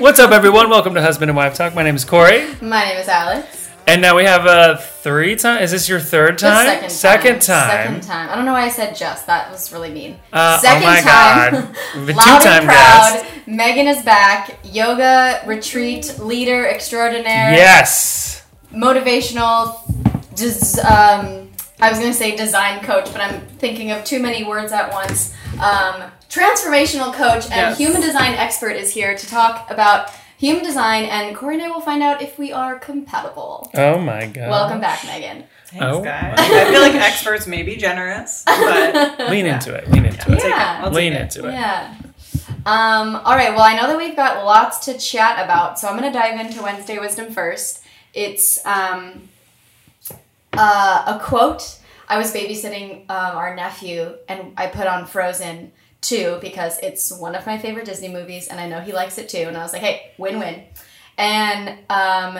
What's up, everyone? Welcome to Husband and Wife Talk. My name is Corey, My name is Alex. and now we have a three time. Is this your third The time? second time. time. Second time. I don't know why I said just. That was really mean. Uh, second oh my time. God. The Loud two-time and proud. guest. Megan is back. Yoga retreat leader extraordinaire. Yes. Motivational. Des- um, I was going to say design coach, but I'm thinking of too many words at once. Um, transformational coach and Yes. human design expert is here to talk about human design, and Corey and I will find out if we are compatible. Oh my God. Welcome back, Megan. Thanks, Oh. guys. I feel like experts may be generous, but Lean into it. Lean into it. it. Yeah. I'll take Lean it. into it. Yeah. Um, all right. Well, I know that we've got lots to chat about, so I'm going to dive into Wednesday Wisdom first. It's um, uh, a quote. I was babysitting um, our nephew, and I put on Frozen 2 because it's one of my favorite Disney movies, and I know he likes it too. And I was like, hey, win win. And um,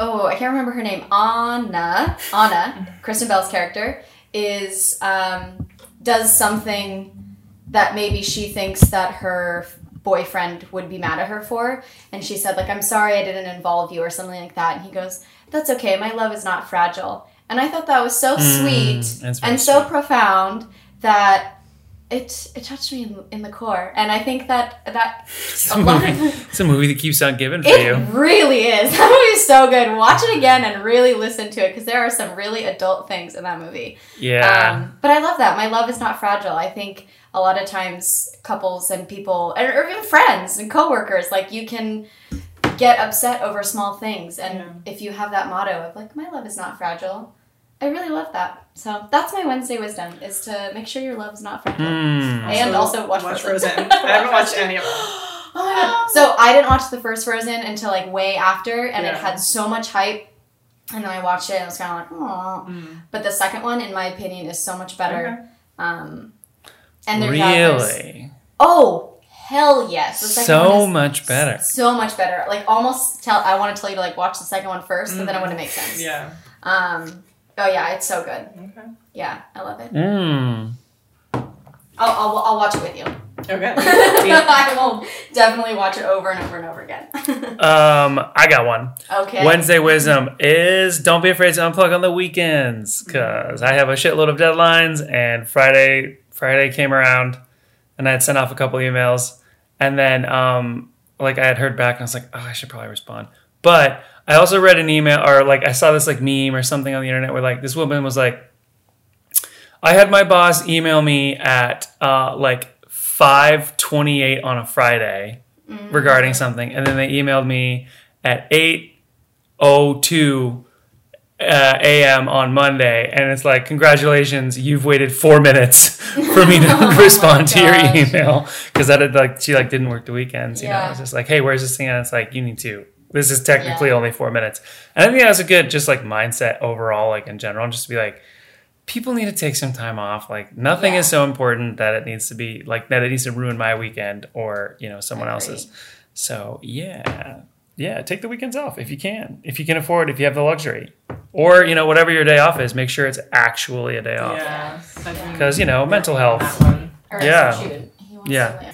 oh, I can't remember her name. Anna, Anna, Kristen Bell's character is um, does something that maybe she thinks that her boyfriend would be mad at her for, and she said like, "I'm sorry, I didn't involve you" or something like that, and he goes, "That's okay. My love is not fragile." And I thought that was so sweet Mm, very and so sweet. profound that. It, it touched me in, in the core, and I think that that It's a a, movie, it's a movie that keeps on giving for it you. really is. That movie is so good. Watch it again and really listen to it because there are some really adult things in that movie. Yeah. Um, but I love that. My love is not fragile. I think a lot of times couples and people, or or even friends and coworkers, like you can get upset over small things. And Yeah. if you have that motto of like, my love is not fragile, I really love that. So that's my Wednesday wisdom is to make sure your love is not fragile. Hmm. And also watch, Frozen. Frozen. I haven't watched any of them. Oh my God. So I didn't watch the first Frozen until like way after, and it had so much hype. And then I watched it, and I was kind of like, oh. Mm. But the second one, in my opinion, is so much better. Okay. Um, and there, yeah, there's- Really? oh hell yes! The So one is much better. So much better. Like almost tell. I want to tell you to like watch the second one first, and then it wouldn't make sense. Yeah. Um. Oh yeah, it's so good. Okay. Yeah, I love it. Mm. I'll I'll, I'll watch it with you. Okay. I will definitely watch it over and over and over again. Um, I got one. okay. Wednesday wisdom is don't be afraid to unplug on the weekends because I have a shitload of deadlines and Friday Friday came around and I had sent off a couple emails and then um like I had heard back and I was like oh I should probably respond but I also read an email or like I saw this like meme or something on the internet where like this woman was like I had my boss email me at uh like 5:28 on a Friday regarding something and then they emailed me at 8:02 uh, a.m. on Monday, and it's like, congratulations, you've waited four minutes for me to Oh respond to your email because that had like she like didn't work the weekends. You know, it's just like, hey, where's this thing? And it's like, you need to. This is technically Yeah. only four minutes, and I think that's a good just like mindset overall, like in general, just to be like. People need to take some time off. Like nothing Yeah. is so important that it needs to be like that. It needs to ruin my weekend or you know someone Agreed. else's. So yeah, yeah, take the weekends off if you can, if you can afford, if you have the luxury, or you know whatever your day off is, make sure it's actually a day off Yeah. because you know mental health. That one. Or Yeah. else shoot. He wants Yeah.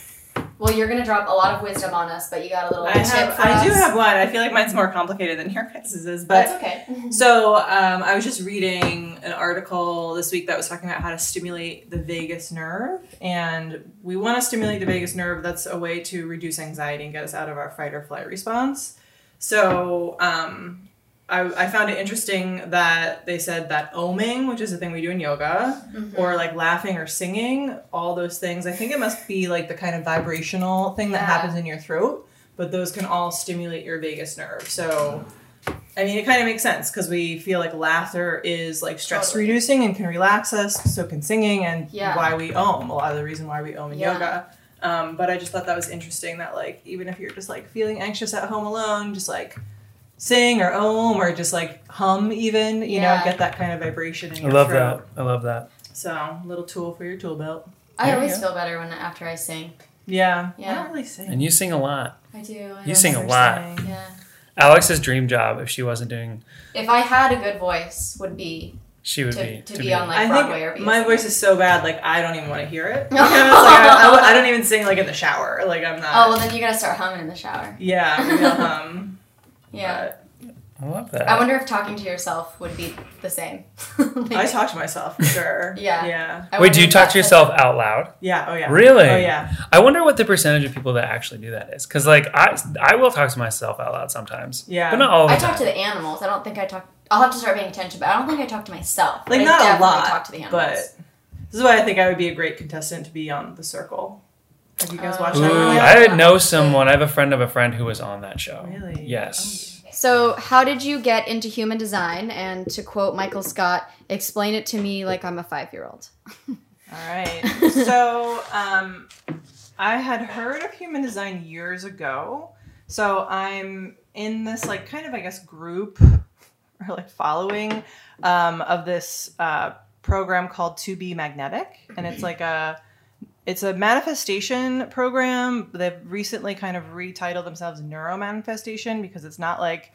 To. Well, you're gonna drop a lot of wisdom on us, but you got a little I tip have. I do have one. I feel like mine's more complicated than your guys's is, but That's okay. So um, I was just reading an article this week that was talking about how to stimulate the vagus nerve, and we want to stimulate the vagus nerve. That's a way to reduce anxiety and get us out of our fight or flight response. So um, I, I found it interesting that they said that oming, which is a thing we do in yoga, Mm-hmm. or like laughing or singing, all those things. I think it must be like the kind of vibrational thing that Yeah. happens in your throat, but those can all stimulate your vagus nerve. So I mean, it kind of makes sense because we feel like laughter is like stress Totally. reducing and can relax us. So can singing, and Yeah. why we om. A lot of the reason why we om in Yeah. yoga. Um, but I just thought that was interesting that like even if you're just like feeling anxious at home alone, just like sing or om or just like hum even, you Yeah. know, get that kind of vibration in your I love throat. that. I love that. So little tool for your tool belt. I There always feel better when after I sing. Yeah. I Yeah. don't really sing. And you sing a lot. I do. I You sing a lot. sang. Yeah. Alex's dream job, if she wasn't doing, If I had a good voice, would be she would to, be to, be, on like I Broadway or think be my a voice is so bad, like I don't even want to hear it. Because, like, I, I- I don't even sing like in the shower. Like I'm not. Oh well, then you gotta start humming in the shower. yeah, I'm gonna hum. Yeah. I love that. I wonder if talking to yourself would be the same. Like, I talk to myself for sure. Yeah. Yeah. I Wait, do you talk to that's yourself out loud? Yeah. Oh yeah. Really? Oh yeah. I wonder what the percentage of people that actually do that is. Because like I, I will talk to myself out loud sometimes. Yeah. but not all the I time. talk to the animals. I don't think I talk. I'll have to start paying attention, but I don't think I talk to myself. Like not a lot, Talk to the but animals. this is why I think I would be a great contestant to be on The Circle. Have you guys Oh. watched Ooh, that? Yeah. I know someone. I have a friend of a friend who was on that show. Really? Yes. So, how did you get into human design? And to quote Michael Scott, explain it to me like I'm a five year old. All right. so um, I had heard of human design years ago. So I'm in this like kind of I guess group or like following um, of this uh, program called To Be Magnetic, and it's like a it's a manifestation program. They've recently kind of retitled themselves Neuro Manifestation because it's not like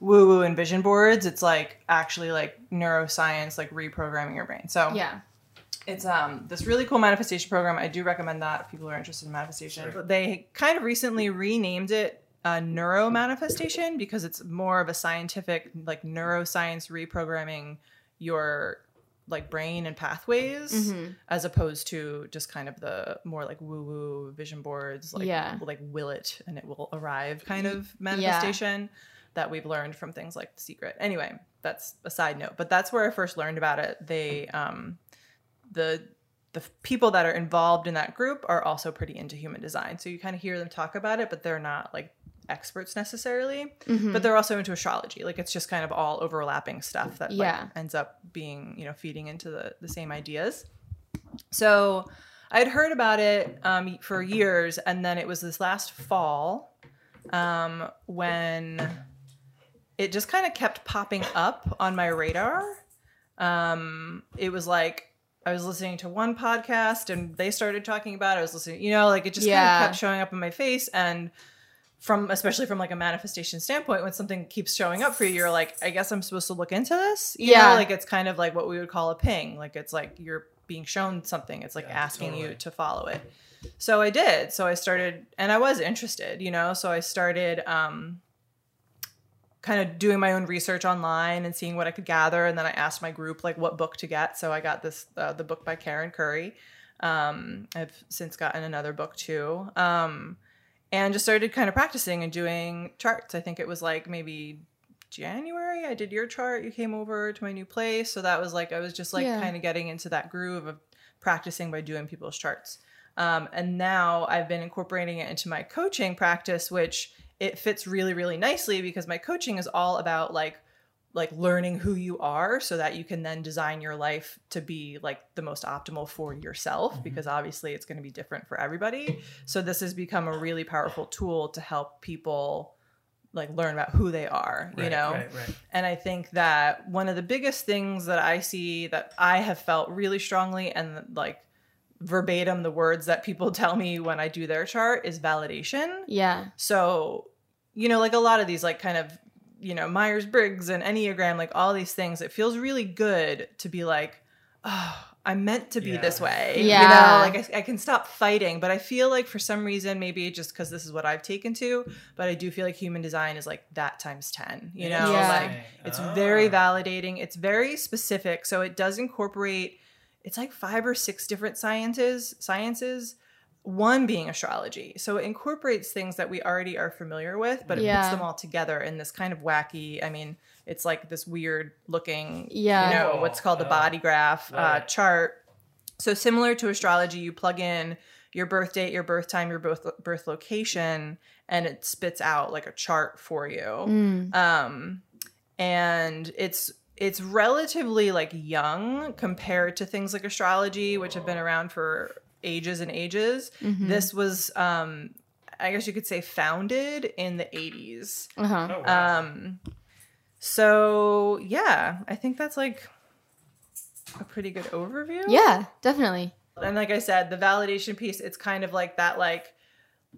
woo woo and vision boards. It's like actually like neuroscience, like reprogramming your brain. So Yeah. it's um this really cool manifestation program. I do recommend that if people are interested in manifestation. Sure. They kind of recently renamed it uh, neuro manifestation because it's more of a scientific like neuroscience reprogramming your like brain and pathways Mhm. as opposed to just kind of the more like woo woo vision boards like Yeah. like will it and it will arrive kind of manifestation that we've learned from things like the secret anyway that's a side note but that's where i first learned about it they um the the people that are involved in that group are also pretty into human design so you kind of hear them talk about it but they're not like experts necessarily Mhm. but they're also into astrology like it's just kind of all overlapping stuff that like, Yeah. ends up being you know feeding into the the same ideas so i'd heard about it um, for years and then it was this last fall um, when it just kind of kept popping up on my radar um, it was like I was listening to one podcast and they started talking about it. I was listening, you know, like it just kind of kept showing up in my face. And from especially from like a manifestation standpoint, when something keeps showing up for you, you're like, I guess I'm supposed to look into this. You Yeah. know, like it's kind of like what we would call a ping. Like it's like you're being shown something. It's like Yeah, asking you to follow it. So I did. So I started and I was interested, you know, so I started um kind of doing my own research online and seeing what I could gather. And then I asked my group like what book to get. So I got this uh, the book by Karen Curry. Um, I've since gotten another book too. Um, and just started kind of practicing and doing charts. I think it was like maybe January. I did your chart. You came over to my new place, so that was like I was just like Yeah. kind of getting into that groove of practicing by doing people's charts. Um, and now I've been incorporating it into my coaching practice, which it fits really, really nicely because my coaching is all about like like learning who you are so that you can then design your life to be like the most optimal for yourself mm-hmm. because obviously it's going to be different for everybody. So this has become a really powerful tool to help people like learn about who they are, you know. Right, right. And I think that one of the biggest things that I see that I have felt really strongly and like verbatim the words that people tell me when I do their chart is validation. Yeah. So, you know, like a lot of these like kind of, you know, Myers Briggs and Enneagram, like all these things, it feels really good to be like, oh, I'm meant to be Yeah. this way. Yeah. You know, like I, I can stop fighting, but I feel like for some reason, maybe just because this is what I've taken to, but I do feel like human design is like that times 10, you know, Yeah. like it's very Ah. validating. It's very specific. So it does incorporate it's like five or six different sciences, sciences, one being astrology. So it incorporates things that we already are familiar with, but it Yeah. puts them all together in this kind of wacky, I mean, it's like this weird looking, Yeah. you know, what's called a Oh, body graph uh, chart. So similar to astrology, you plug in your birth date, your birth time, your birth birth location, and it spits out like a chart for you Mm. um and it's it's relatively like young compared to things like astrology which have been around for ages and ages Mhm. this was um i guess you could say founded in the 80s Uh-huh. Oh, wow. um so yeah i think that's like a pretty good overview Yeah, definitely. and like i said the validation piece it's kind of like that like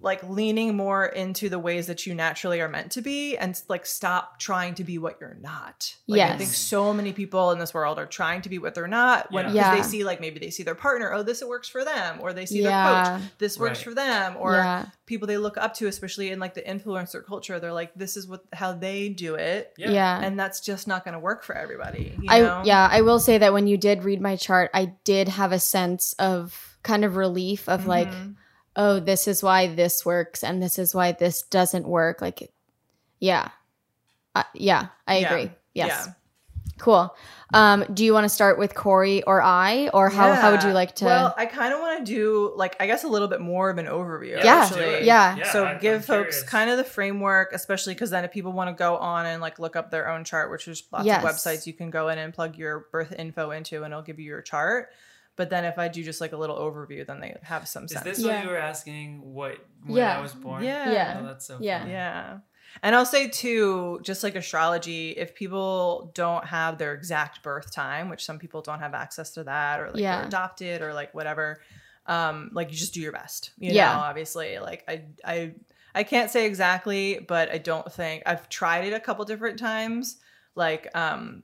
like leaning more into the ways that you naturally are meant to be and like stop trying to be what you're not. Like, I think so many people in this world are trying to be what they're not when Yeah. because Yeah. they see like maybe they see their partner, oh, this it works for them, or they see Yeah. their coach, this works Right. for them, or Yeah. people they look up to, especially in like the influencer culture, they're like, this is what how they do it. Yeah. Yeah. And that's just not gonna work for everybody. You I know? yeah, I will say that when you did read my chart, I did have a sense of kind of relief of like, Mhm. Oh, this is why this works and this is why this doesn't work. Like, yeah, uh, yeah, I Yeah. agree. Yes, Yeah. cool. Um, do you want to start with Corey or I, or how how would you like to? Well, I kind of want to do like I guess a little bit more of an overview. Yeah. Yeah. Yeah, so I- give I'm folks curious. kind of the framework, especially because then if people want to go on and like look up their own chart, which there's lots Yes. of websites you can go in and plug your birth info into, and it'll give you your chart. But then if I do just like a little overview, then they have some sense. Is sense. this Yeah. what you were asking? What when Yeah. I was born? Yeah. Yeah. Oh, that's so Yeah. fun. Yeah. And I'll say too, just like astrology, if people don't have their exact birth time, which some people don't have access to that, or like Yeah. they're adopted or like whatever, um, like you just do your best. You Yeah. know, obviously. Like I I I can't say exactly, but I don't think I've tried it a couple different times. Like um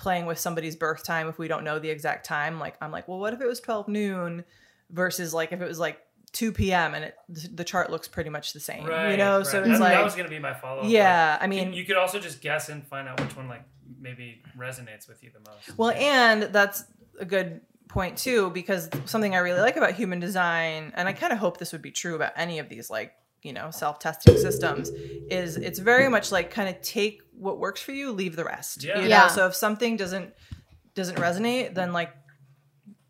playing with somebody's birth time if we don't know the exact time. Like I'm like, well, what if it was 12 noon versus like if it was like 2 p.m. and it, the chart looks pretty much the same. Right. you know, right. so it's like that was gonna be my follow up. yeah, I mean, you could also just guess and find out which one like maybe resonates with you the most. well, and that's a good point too, because something I really like about human design, and I kind of hope this would be true about any of these like you know self-testing systems, is it's very much like kind of take what works for you, leave the rest. Yeah. You know, Yeah. so if something doesn't doesn't resonate, then like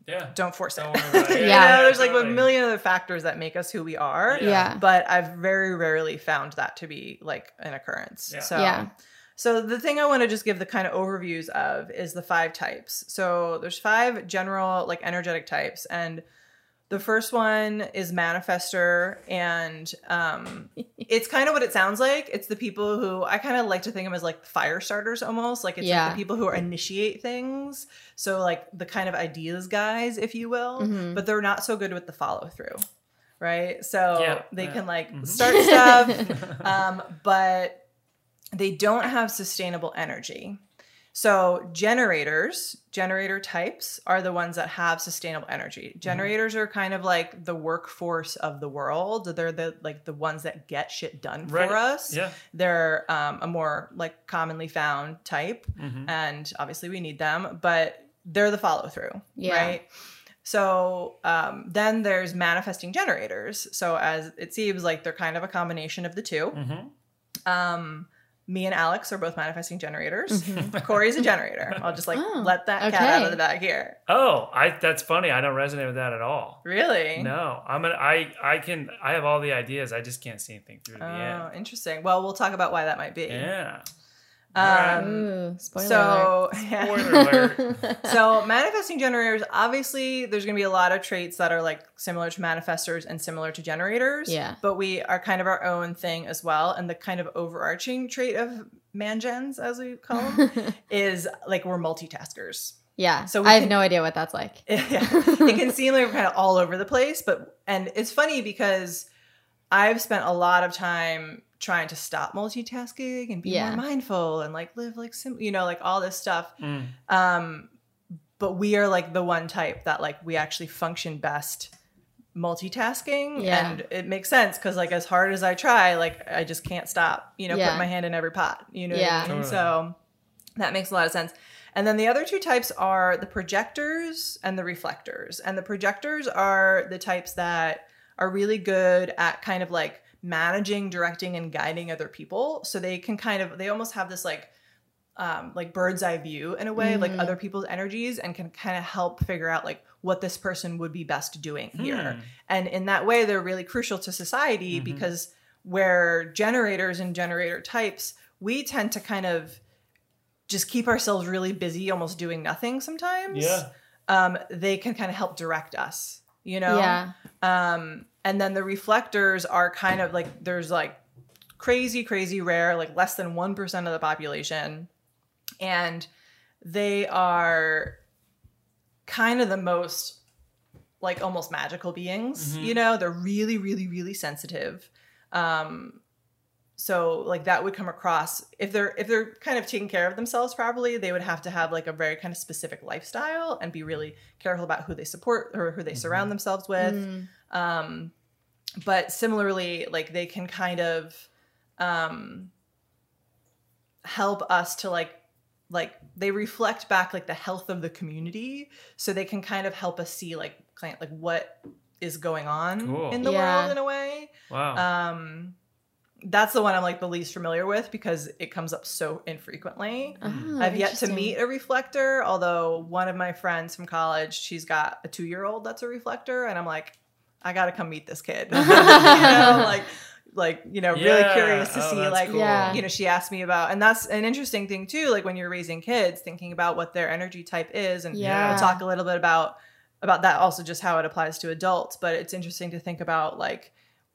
yeah. don't force it. Don't worry about it. you Yeah. know, there's like a totally. million other factors that make us who we are. Yeah. yeah, but I've very rarely found that to be like an occurrence. Yeah. So Yeah. So the thing I want to just give the kind of overviews of is the five types. So there's five general like energetic types and the first one is manifester and um it's kind of what it sounds like. It's the people who I kind of like to think of as like fire starters almost. Like it's Yeah. like the people who initiate things. So like the kind of ideas guys, if you will, Mhm. but they're not so good with the follow through. Right? So Yeah. they Yeah. can like Mhm. start stuff um, but they don't have sustainable energy. So generators, generator types are the ones that have sustainable energy. Generators are kind of like the workforce of the world. They're the like the ones that get shit done Right. for us. Yeah. They're um, a more like commonly found type, Mhm. and obviously we need them, but they're the follow through, Yeah. right? So um, then there's manifesting generators. So as it seems like they're kind of a combination of the two. Mhm. Um, me and Alex are both manifesting generators. Corey's a generator. I'll just like Mm-hmm. Oh, let that cat out of the bag here. Oh, I that's funny. I don't resonate with that at all. Really? No, I'm an I I can I have all the ideas. I just can't see anything through to the Oh, interesting. Well, we'll talk about why that might be. Yeah. Um, Ooh, spoiler so, Spoiler alert. alert. so manifesting generators, obviously, there's going to be a lot of traits that are like similar to manifestors and similar to generators. Yeah. But we are kind of our own thing as well. And the kind of overarching trait of mangens, as we call them, is like we're multitaskers. yeah. So So we I have can- no idea what that's like. yeah. it can seem like we're kind of all over the place, but and it's funny because I've spent a lot of time trying to stop multitasking and be Yeah. more mindful and like live like sim- you know like all this stuff. Mm. Um, but we are like the one type that like we actually function best multitasking Yeah. and it makes sense because like as hard as i try like i just can't stop you know Yeah. put my hand in every pot you know what Yeah. I mean? Totally. so that makes a lot of sense and then the other two types are the projectors and the reflectors and the projectors are the types that are really good at kind of like managing directing and guiding other people so they can kind of they almost have this like um, like bird's eye view in a way, like Mhm. other people's energies, and can kind of help figure out like what this person would be best doing here. Hmm. And in that way, they're really crucial to society Mhm. because where generators and generator types, we tend to kind of just keep ourselves really busy, almost doing nothing sometimes. Yeah. Um, they can kind of help direct us, you know? Yeah. Um, and then the reflectors are kind of like there's like crazy, crazy rare, like less than 1% of the population. And they are kind of the most like almost magical beings. Mhm. You know, they're really, really, really sensitive. Um, so like that would come across if they're if they're kind of taking care of themselves properly, they would have to have like a very kind of specific lifestyle and be really careful about who they support or who they surround themselves with. Mm. Um, but similarly, like they can kind of um, help us to like like they reflect back like the health of the community, so they can kind of help us see like kind like what is going on Cool. in the Yeah. world in a way. Wow. Um, that's the one I'm like the least familiar with because it comes up so infrequently. Oh, I've yet to meet a reflector, although one of my friends from college, she's got a two year old that's a reflector, and I'm like, I gotta come meet this kid. you know, like, like you know, really curious to Oh, see like, cool. Yeah. you know, she asked me about, and that's an interesting thing too. Like when you're raising kids, thinking about what their energy type is, and Yeah. we'll talk a little bit about about that also just how it applies to adults. But it's interesting to think about like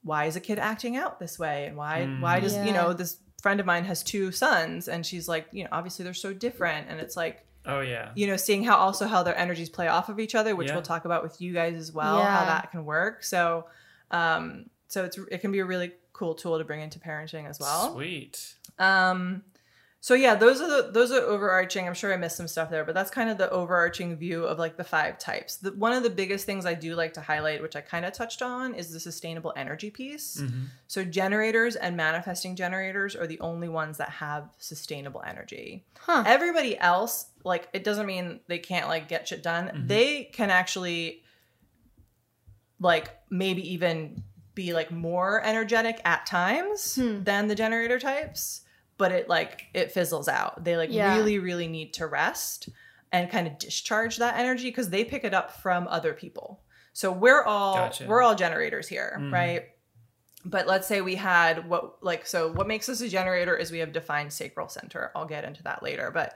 why is a kid acting out this way and why Mm. why does you know this friend of mine has two sons and she's like you know obviously they're so different and it's like oh yeah. you know seeing how also how their energies play off of each other which Yeah. we'll talk about with you guys as well Yeah. how that can work so um so it's it can be a really cool tool to bring into parenting as well Sweet. um, so yeah, those are the those are overarching. I'm sure I missed some stuff there, but that's kind of the overarching view of like the five types. The, one of the biggest things I do like to highlight, which I kind of touched on, is the sustainable energy piece. Mhm. So generators and manifesting generators are the only ones that have sustainable energy. Huh. Everybody else, like it doesn't mean they can't like get shit done. Mhm. They can actually like maybe even be like more energetic at times Hmm. than the generator types, but it like it fizzles out. They like Yeah. really really need to rest and kind of discharge that energy because they pick it up from other people. So we're all Gotcha. we're all generators here, Mhm. right? But let's say we had what like so what makes us a generator is we have defined sacral center. I'll get into that later, but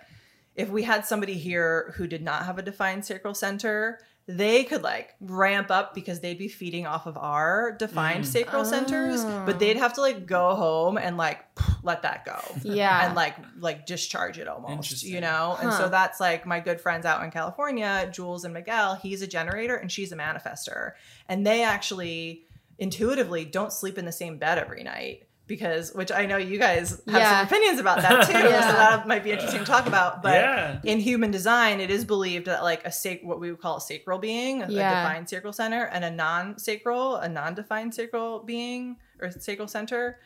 if we had somebody here who did not have a defined sacral center, they could like ramp up because they'd be feeding off of our defined Mm. sacral centers, Oh. but they'd have to like go home and like let that go. Yeah. And like like discharge it almost, you know? And so that's like my good friends out in California, Jules and Miguel, he's a generator and she's a manifester. And they actually intuitively don't sleep in the same bed every night because which I know you guys have Yeah. some opinions about that too. Yeah. So that might be interesting to talk about. But yeah. in human design, it is believed that like a sac- what we would call a sacral being, a defined sacral center, and a non-sacral, a non-defined sacral being or sacral center,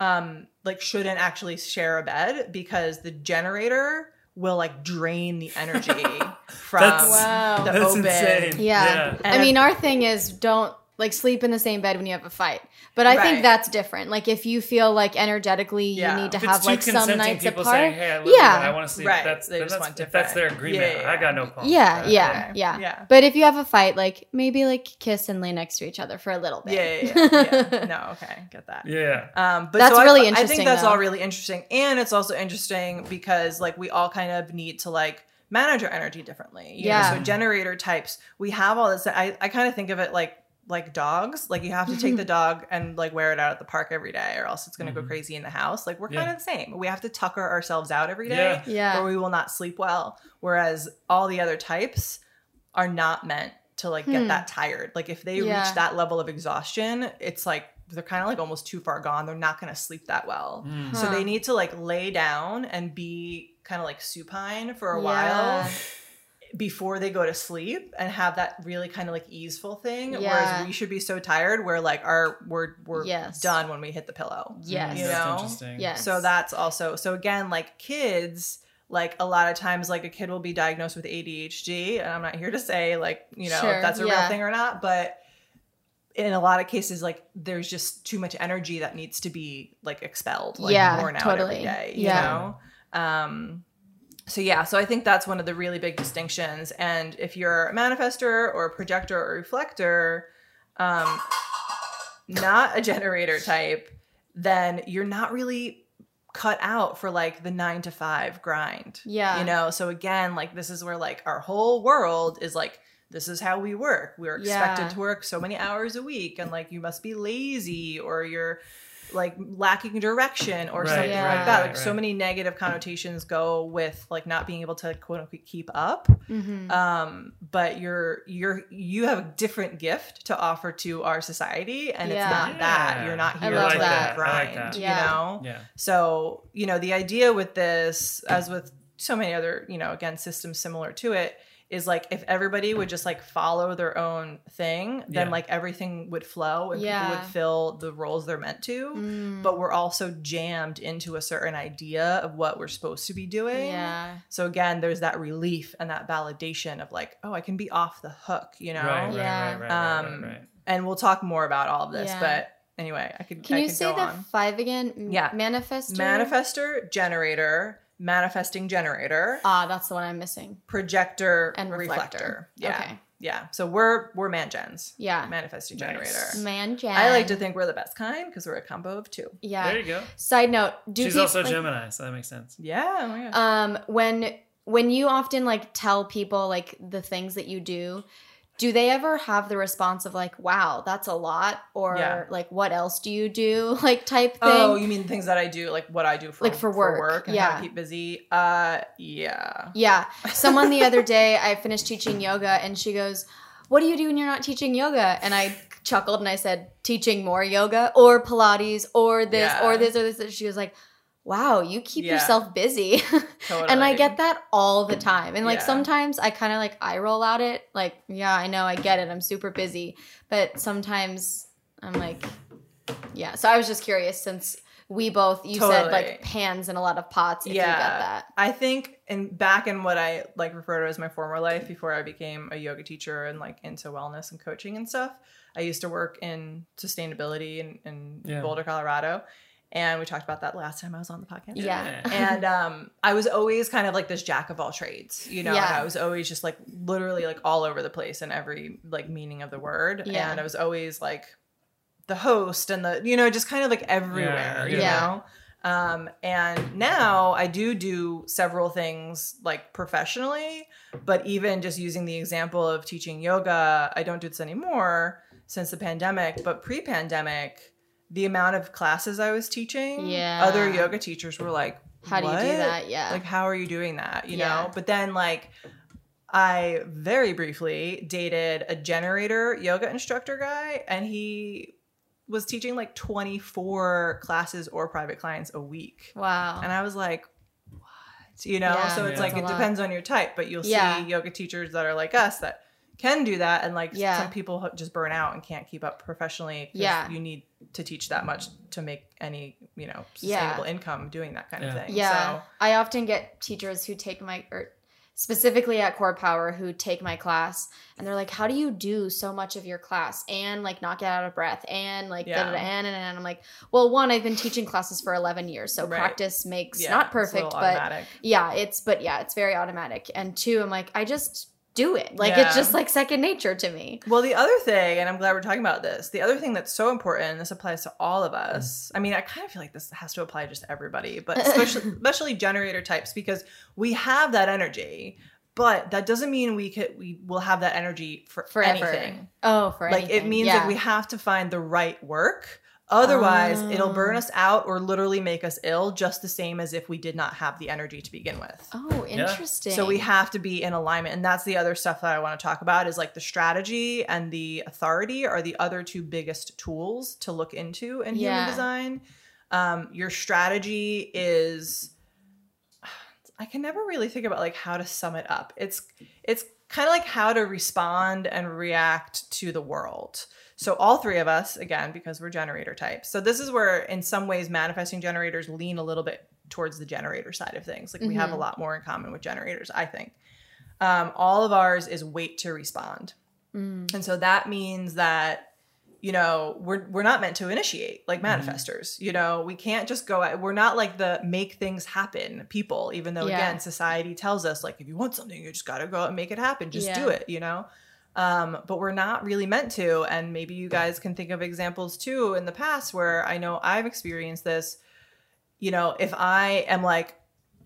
um, like shouldn't actually share a bed because the generator will like drain the energy from That's- Wow. the That's open. insane. Yeah. And I mean, our thing is don't like sleep in the same bed when you have a fight. But I Right. think that's different. Like if you feel like energetically Yeah. you need to If have like some nights apart. saying, "Hey, I Yeah. yeah, I want to sleep," Right. that's, They just that's want if that's their agreement. Yeah, yeah, I got no problem. yeah, yeah, yeah, Yeah. But if you have a fight, like maybe like kiss and lay next to each other for a little bit. Yeah, yeah, yeah, yeah. No, okay, get that. Yeah. Um, but That's so really I, interesting, I think that's though. all really interesting, and it's also interesting because like we all kind of need to like manage our energy differently. you know? Yeah. So generator types, we have all this. I I kind of think of it like like dogs. Like you have to take the dog and like wear it out at the park every day, or else it's gonna go Mhm. crazy in the house. Like we're Yeah. kind of the same. We have to tucker ourselves out every day, Yeah. Yeah. or we will not sleep well. Whereas all the other types are not meant to like get Hmm. that tired. Like if they Yeah. reach that level of exhaustion, it's like they're kind of like almost too far gone. They're not going to sleep that well. Mm. So they need to like lay down and be kind of like supine for a Yeah. while before they go to sleep and have that really kind of like easeful thing. Yeah. Whereas we should be so tired where like our we're we're Yes. done when we hit the pillow. Yes. You that's know? interesting. Yes. So that's also so again like kids like a lot of times like a kid will be diagnosed with ADHD and I'm not here to say like you know Sure, if that's a yeah. real thing or not but in a lot of cases like there's just too much energy that needs to be like expelled like Yeah, worn out totally. every day Yeah. you know um so yeah so I think that's one of the really big distinctions and if you're a manifester or a projector or reflector um not a generator type then you're not really cut out for like the nine to five grind. Yeah. You know, so again, like this is where like our whole world is like, this is how we work. We're expected Yeah. to work so many hours a week, and like you must be lazy or you're like lacking direction or Right, something right, like that. right, like so many negative connotations go with like not being able to quote unquote keep up. Mhm. Um, but you're you're you have a different gift to offer to our society, and Yeah. it's not that you're not I here love to that. I like grind. that. You Yeah. know, Yeah. so, you know, the idea with this, as with so many other, you know, again, systems similar to it, is like if everybody would just like follow their own thing, then Yeah. like everything would flow and people would fill the roles they're meant to. Mm. But we're also jammed into a certain idea of what we're supposed to be doing. yeah. So again, there's that relief and that validation of like, oh, I can be off the hook, you know? Right, right, Yeah. right, right, right, Um, right, right. And we'll talk more about all of this, Yeah. but anyway, I could Can I you could say go the on. five again? M- Yeah. Manifester. manifester generator manifesting generator Ah, that's the one I'm missing. projector And reflector. yeah Okay. yeah so we're we're man gens Yeah. manifesting Nice. generator Man, Jan. i like to think we're the best kind because we're a combo of two Yeah. There you go. Side note: Do She's peop- also like, Gemini, so that makes sense. yeah oh my gosh. um when when you often like tell people like the things that you do do they ever have the response of like wow that's a lot or Yeah. like what else do you do? Like type thing? oh you mean things that i do like what i do for Like for work, and how yeah. to keep busy? Uh yeah. Yeah. Someone the other day i finished teaching yoga and she goes what do you do when you're not teaching yoga? And i chuckled and i said teaching more yoga or pilates or this Yeah. or this or this. She was like wow you keep Yeah. yourself busy totally And I get that all the time. And like Yeah. sometimes I kind of like eye roll at it. Like, yeah, I know, I get it. I'm super busy. But sometimes I'm like, yeah. So I was just curious since we both, you said like pans and a lot of pots if you get that. I think in back in what I like refer to as my former life before I became a yoga teacher and like into wellness and coaching and stuff. I used to work in sustainability in, in Yeah. Boulder, Colorado. And we talked about that last time I was on the podcast. Yeah. and um, I was always kind of like this jack of all trades, you know. Yeah. And I was always just like literally like all over the place in every like meaning of the word, Yeah. and I was always like the host and the you know just kind of like everywhere, you Yeah. know. Um, and now I do do several things like professionally, but even just using the example of teaching yoga, I don't do this anymore since the pandemic. But pre-pandemic, the amount of classes I was teaching, Yeah. other yoga teachers were like, How do you do that? Yeah. Like, how are you doing that? You Yeah. know? But then, like, I very briefly dated a generator yoga instructor guy, and he was teaching like 24 classes or private clients a week. wow. And I was like, what? You know? Yeah, so it's Yeah. like, it lot. depends on your type, but you'll Yeah. see yoga teachers that are like us that can do that. And like Yeah. some people just burn out and can't keep up professionally Yeah. You need to teach that much to make any, you know, Yeah. sustainable income doing that kind of thing. Yeah. So, I often get teachers who take my or specifically at Core Power who take my class and they're like, How do you do so much of your class and like not get out of breath and like Yeah. da, da, da, and, and and I'm like, Well, one, I've been teaching classes for eleven years, so Right. practice makes yeah, not it's perfect, but automatic. yeah, it's but yeah, it's very automatic. And two, I'm like, I just do it. Like Yeah. it's just like second nature to me. Well, the other thing, and I'm glad we're talking about this, the other thing that's so important, and this applies to all of us. I mean, I kind of feel like this has to apply just everybody, but especially, especially generator types, because we have that energy, but that doesn't mean we could we will have that energy for Forever. anything. Oh, for Like it means yeah. that we have to find the right work. Otherwise, it'll burn Oh. us out or literally make us ill, just the same as if we did not have the energy to begin with. Oh, interesting. So we have to be in alignment. And that's the other stuff that I want to talk about is like the strategy and the authority are the other two biggest tools to look into in Yeah. human design. Um, your strategy is I can never really think about like how to sum it up. It's it's kind of like how to respond and react to the world. So all three of us, again, because we're generator types. So this is where in some ways manifesting generators lean a little bit towards the generator side of things. Like we have a mm-hmm. lot more in common with generators, I think. Um, all of ours is wait to respond. Mm. And so that means that you know we're we're not meant to initiate like mm-hmm. manifestors you know we can't just go out we're not like the make things happen people even though Yeah. again society tells us like if you want something you just got to go out and make it happen just do it you know um, but we're not really meant to and maybe you guys can think of examples too in the past where i know i've experienced this you know if i am like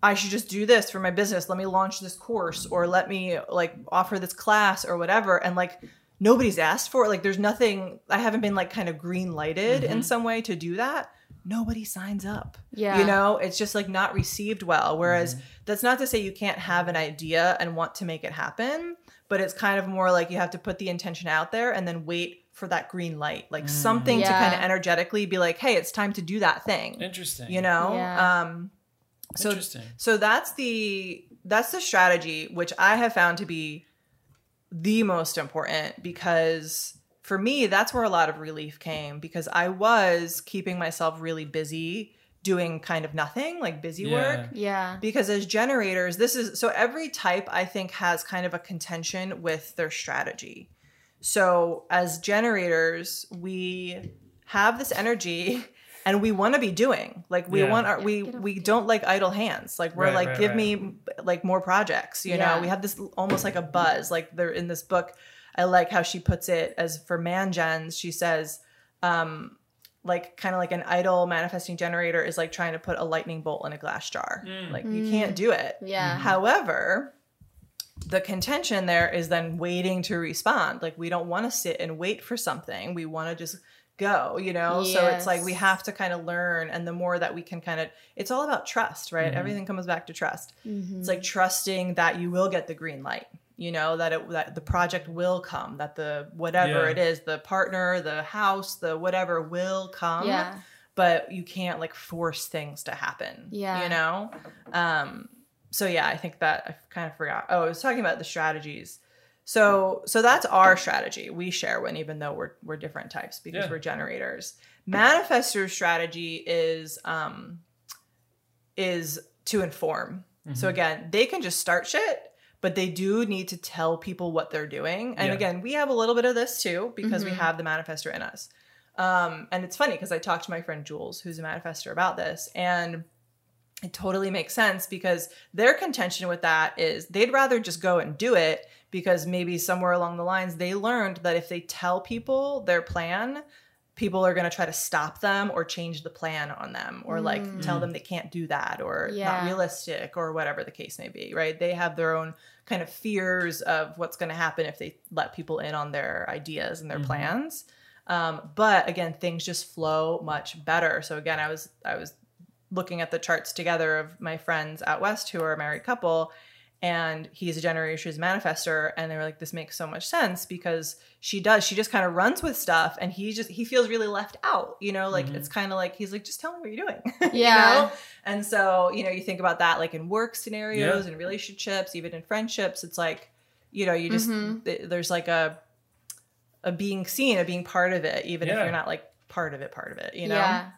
I should just do this for my business. Let me launch this course or let me like offer this class or whatever. And like nobody's asked for it. Like there's nothing, I haven't been like kind of green lighted in some way to do that. nobody signs up. Yeah. You know, it's just like not received well. Whereas that's not to say you can't have an idea and want to make it happen, but it's kind of more like you have to put the intention out there and then wait for that green light, like something to kind of energetically be like, hey, it's time to do that thing. Interesting. You know? Yeah. Um so Interesting. so that's the that's the strategy which I have found to be the most important because for me that's where a lot of relief came because I was keeping myself really busy doing kind of nothing like busy Yeah. work Yeah. because as generators this is so every type i think has kind of a contention with their strategy so as generators we have this energy and we want to be doing like we Yeah. want our we we don't like idle hands like we're Right, like right, give right. me like more projects you Yeah. know we have this almost like a buzz like they're in this book i like how she puts it as for man gens she says um like kind of like an idle manifesting generator is like trying to put a lightning bolt in a glass jar mm. like you can't mm. do it Yeah. Mm-hmm. However, the contention there is then waiting to respond. Like we don't want to sit and wait for something. We want to just go, you know? So it's like we have to kind of learn and the more that we can kind of it's all about trust, right? Mm-hmm. Everything comes back to trust. Mm-hmm. It's like trusting that you will get the green light. You know, that it that the project will come, that the whatever Yeah. it is, the partner, the house, the whatever will come Yeah. but you can't like force things to happen. Yeah. You know? Um, so yeah, I think that I kind of forgot. Oh, I was talking about the strategies. So so that's our strategy. We share one even though we're we're different types because Yeah. we're generators. Manifestor strategy is um is to inform. So again, they can just start shit, but they do need to tell people what they're doing. And Yeah. again, we have a little bit of this too because we have the manifestor in us. Um, and it's funny because I talked to my friend Jules, who's a manifester, about this, and it totally makes sense because their contention with that is they'd rather just go and do it because maybe somewhere along the lines they learned that if they tell people their plan, people are going to try to stop them or change the plan on them or like tell them they can't do that or not realistic or whatever the case may be, right? They have their own kind of fears of what's going to happen if they let people in on their ideas and their plans. Um, but again, things just flow much better. So again, I was I was looking at the charts together of my friends out west who are a married couple, and he's a generations manifester, and they were like, "This makes so much sense because she does. She just kind of runs with stuff, and he just he feels really left out. You know, like it's mm-hmm. kind of like he's like, just tell me what you're doing. you Yeah. know? And so you know, you think about that like in work scenarios and relationships, even in friendships. It's like you know, you just mm-hmm. th- there's like a a being seen, a being part of it, even if you're not like part of it, part of it, you know? Yeah.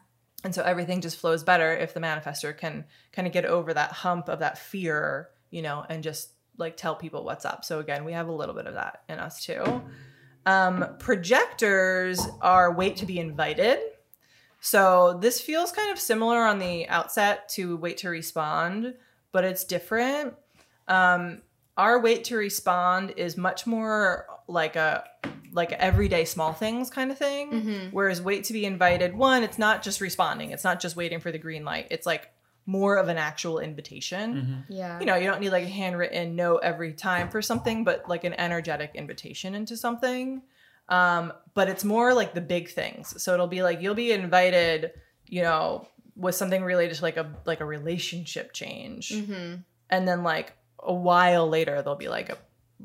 And so everything just flows better if the manifester can kind of get over that hump of that fear, you know, and just like tell people what's up. So again, we have a little bit of that in us too. Um, projectors are wait to be invited. So this feels kind of similar on the outset to wait to respond, but it's different. Um, our wait to respond is much more like a like everyday small things kind of thing. Whereas wait to be invited, one, it's not just responding. It's not just waiting for the green light. It's like more of an actual invitation. Yeah. You know, you don't need like a handwritten note every time for something, but like an energetic invitation into something. Um, but it's more like the big things. So it'll be like you'll be invited, you know, with something related to like a like a relationship change, and then like a while later there'll be like a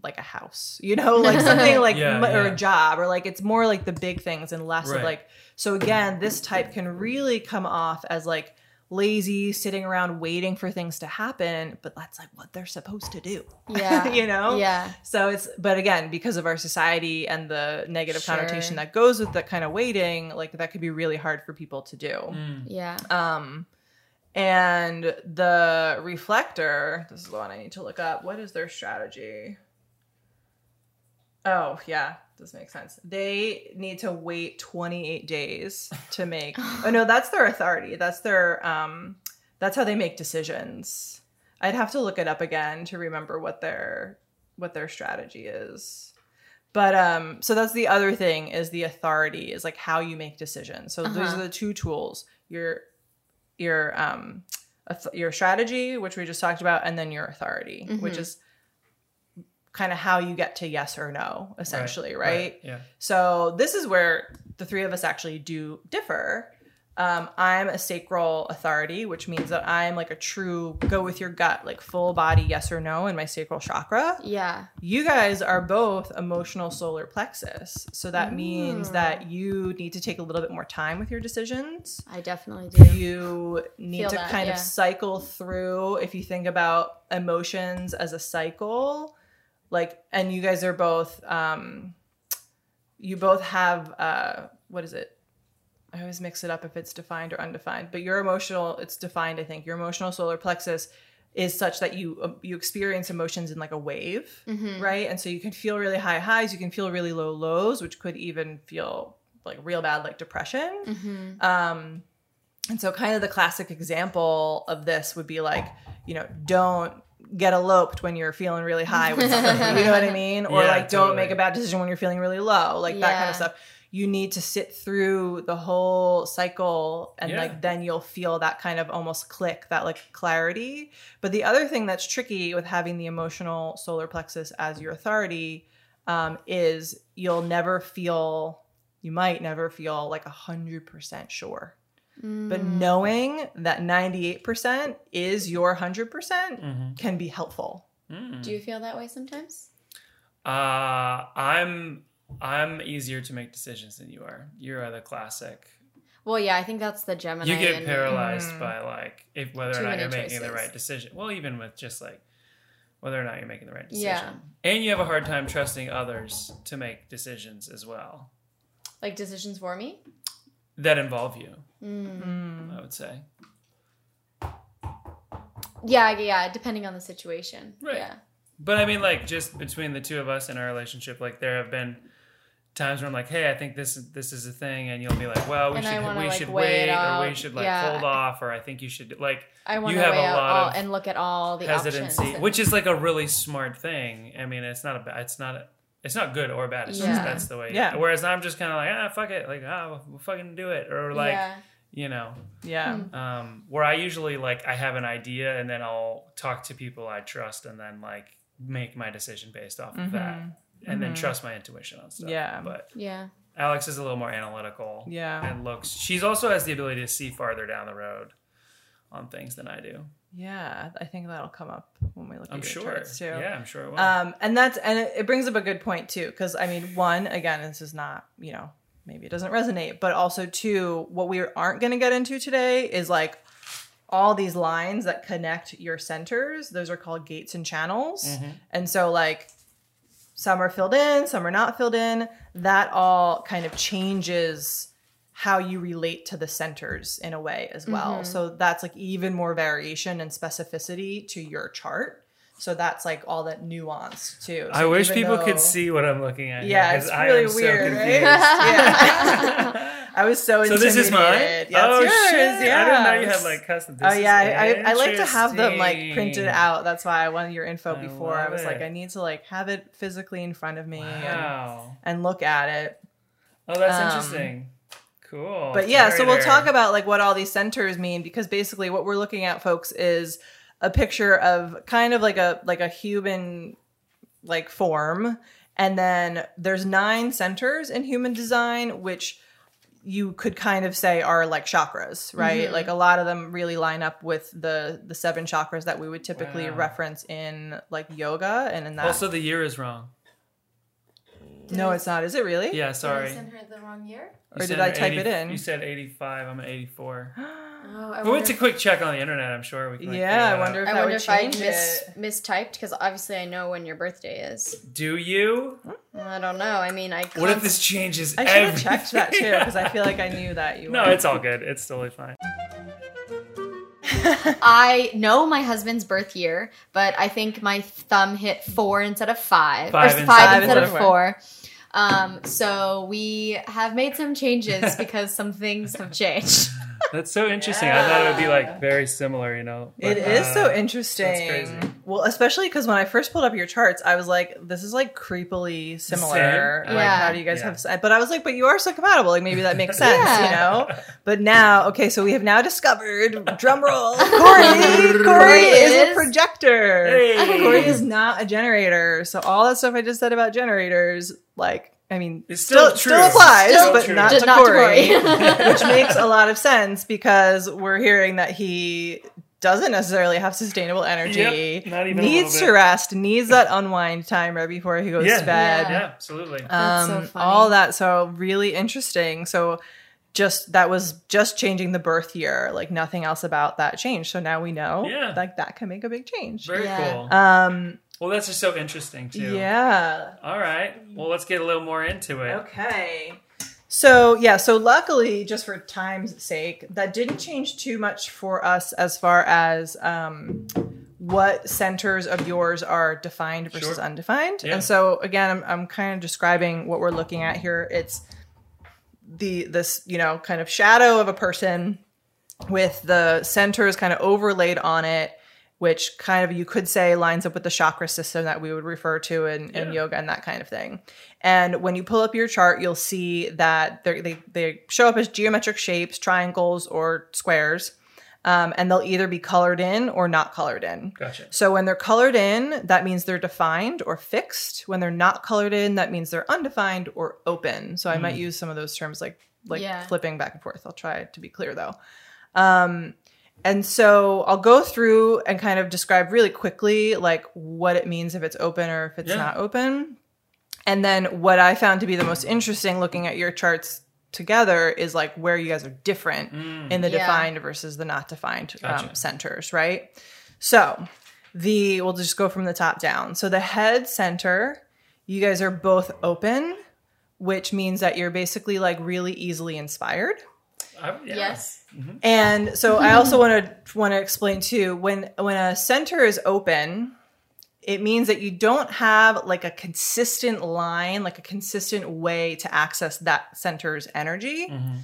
like a house, you know, like something like Yeah, m- or a job, or like it's more like the big things and less Right. of like. So again, this type can really come off as like lazy, sitting around waiting for things to happen, but that's like what they're supposed to do. Yeah. you know? Yeah. So it's, but again, because of our society and the negative Sure. connotation that goes with that kind of waiting, like that could be really hard for people to do. Yeah. Um, and the reflector, this is the one I need to look up. What is their strategy? Oh, yeah, this makes sense. They need to wait 28 days to make. oh no, that's their authority. That's their um that's how they make decisions. I'd have to look it up again to remember what their what their strategy is. But um so that's the other thing is the authority is like how you make decisions. So those Uh-huh. are the two tools. Your your um your strategy, which we just talked about, and then your authority, which is kind of how you get to yes or no, essentially, right? Yeah. So this is where the three of us actually do differ. um, I'm a sacral authority, which means that I'm like a true go with your gut, like full body yes or no in my sacral chakra. Yeah. You guys are both emotional solar plexus. So that means Mm. that you need to take a little bit more time with your decisions. I definitely do. You need Feel to that, kind yeah. of cycle through, if you think about emotions as a cycle, like, and you guys are both, um, you both have, uh, what is it? I always mix it up if it's defined or undefined, but your emotional, it's defined, I think. Your emotional solar plexus is such that you uh, you experience emotions in like a wave, Mm-hmm. right? And so you can feel really high highs, you can feel really low lows, which could even feel like real bad like depression. Mm-hmm. Um and so kind of the classic example of this would be like, you know, don't get eloped when you're feeling really high with somebody. you know what I mean? Or Yeah, like don't totally. make a bad decision when you're feeling really low. Like that kind of stuff. You need to sit through the whole cycle and Yeah. like then you'll feel that kind of almost click, that like clarity. But the other thing that's tricky with having the emotional solar plexus as your authority um, is you'll never feel you might never feel like a hundred percent sure. But Mm. knowing that 98% is your 100% Mm-hmm. can be helpful. Do you feel that way sometimes? Uh, I'm I'm easier to make decisions than you are. You are the classic. Well, yeah, I think that's the Gemini. You get in me. paralyzed by like if whether or not you're making the right decision. Well, even with just like whether or not you're making the right decision. Yeah. And you have a hard time trusting others to make decisions as well Like decisions for me. that involve you. Mm. I would say. Yeah, yeah, depending on the situation. Right. Yeah. But I mean, like, just between the two of us in our relationship, like, there have been times where I'm like, "Hey, I think this is this is a thing," and you'll be like, "Well, we And should wanna, we like, should wait, or we should like Yeah. hold off, or I think you should like." I want You to have a weigh out lot all of and look at all the hesitancy, options. which is like a really smart thing. I mean, it's not a bad, it's not a, it's not good or bad. It's just that's the way. Yeah. Whereas I'm just kind of like, ah, fuck it, like ah, we'll fucking do it, or like yeah. you know, Yeah. Hmm. um, where I usually like I have an idea and then I'll talk to people I trust and then like make my decision based off of that, and then trust my intuition on stuff. Yeah. but Yeah. Alex is a little more analytical. Yeah. and looks. She's also has the ability to see farther down the road on things than I do. Yeah. I think that'll come up when we look I'm at your sure. charts too. Yeah, I'm sure it will. Um, and that's and it, it brings up a good point too, because I mean, one again, this is not you know maybe it doesn't resonate, but also two, what we aren't going to get into today is like all these lines that connect your centers. Those are called gates and channels, and so like some are filled in, some are not filled in. That all kind of changes how you relate to the centers in a way as well. So that's like even more variation and specificity to your chart. So that's like all that nuance too. I wish people though- could see what I'm looking at. here, Yeah, 'cause it's I really am so weird, right? Yeah. I was so So this is mine. intimidated. Yeah, oh it's yours. shit! Yeah. I didn't know you had like custom. Oh yeah, I, I, I like to have them like printed out. That's why I wanted your info I before. I love was like. I need to like have it physically in front of me and, and look at it. Oh, that's Um, interesting. Cool. But yeah, so we'll talk about like what all these centers mean because basically what we're looking at, folks, is a picture of kind of like a like a human like form, and then there's nine centers in human design, which you could kind of say are like chakras, right? Mm-hmm. Like a lot of them really line up with the the seven chakras that we would typically Wow. reference in like yoga and in that. Also, the year is wrong. no, it's not. Is it really? Yeah, Did I sorry. send her the wrong year? You Or did I type it in? You said 85. I'm at 84. Oh, I But wonder it's a quick check on the internet. I'm sure we can. Like, Yeah, I wonder out. if I that wonder would if I change mis- mistyped because obviously I know when your birthday is. Do you? I don't know. I mean, I. What if this changes? I should have checked that too because I feel like I knew that you. No, were. it's all good. It's totally fine. I know my husband's birth year, but I think my thumb hit four instead of five, Five or five, Five instead instead of of four. Um, so we have made some changes because some things have changed. That's so interesting. I thought it would be like very similar, you know. It but, is uh, so interesting. crazy. Well, especially because when I first pulled up your charts, I was like, "This is like creepily similar." Like, Yeah. how do you guys Yeah. have? But I was like, "But you are so compatible. Like, maybe that makes sense, Yeah. you know." But now, okay, so we have now discovered. Drum roll, Corey. Corey is a projector. Hey. Corey is not a generator. So all that stuff I just said about generators, like, I mean, It's still still, true. applies, Still but true. not Just to not to Corey, Corey. which makes a lot of sense because we're hearing that he doesn't necessarily have sustainable energy, Yep, not even needs little to bit. rest, needs that unwind time right before he goes Yeah. to bed. Yeah, absolutely. That's so Um, all that. So really interesting. So just that was just changing the birth year, like nothing else about that changed. So now we know, Yeah. like that can make a big change. Very Yeah. cool. Um, well, that's just so interesting too. yeah. All right. Well, let's get a little more into it. Okay. So yeah, so luckily, just for time's sake, that didn't change too much for us as far as um, what centers of yours are defined versus Sure. undefined. Yeah. And so again, I'm, I'm kind of describing what we're looking at here. It's the this you know kind of shadow of a person with the centers kind of overlaid on it which kind of you could say lines up with the chakra system that we would refer to in, in Yeah. yoga and that kind of thing. And when you pull up your chart, you'll see that they they show up as geometric shapes, triangles, or squares, um, and they'll either be colored in or not colored in. Gotcha. So when they're colored in, that means they're defined or fixed. When they're not colored in, that means they're undefined or open. So I might use some of those terms like like Yeah. flipping back and forth. I'll try to be clear though. Um, and so I'll go through and kind of describe really quickly like what it means if it's open or if it's Yeah. not open. And then what I found to be the most interesting looking at your charts together is like where you guys are different in the Yeah. defined versus the not defined um, centers, right? So the we'll just go from the top down. So the head center, you guys are both open, which means that you're basically like really easily inspired. I- yeah. Yes. Mm-hmm. And so I also want to want to explain too when when a center is open, it means that you don't have like a consistent line, like a consistent way to access that center's energy. Mm-hmm.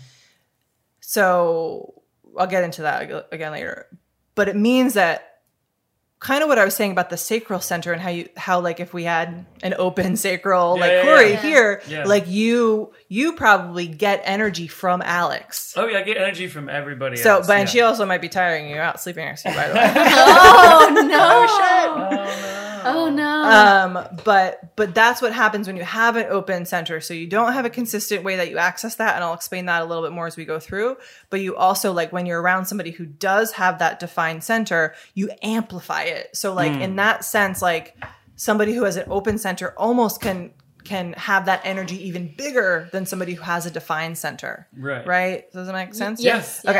So I'll get into that again later. But it means that kind of what I was saying about the sacral center and how you how like if we had an open sacral Yeah, like yeah, Corey yeah. here, Yeah. like you you probably get energy from Alex. Oh yeah, I get energy from everybody So, else. but yeah. and she also might be tiring you out sleeping next to you, by the way. Oh no! Oh no. Oh no! um, but but that's what happens when you have an open center. So you don't have a consistent way that you access that, and I'll explain that a little bit more as we go through. But you also like when you're around somebody who does have that defined center, you amplify it. So like in that sense, like somebody who has an open center almost can can have that energy even bigger than somebody who has a defined center. Right. Right? Does that make sense? yes. yeah.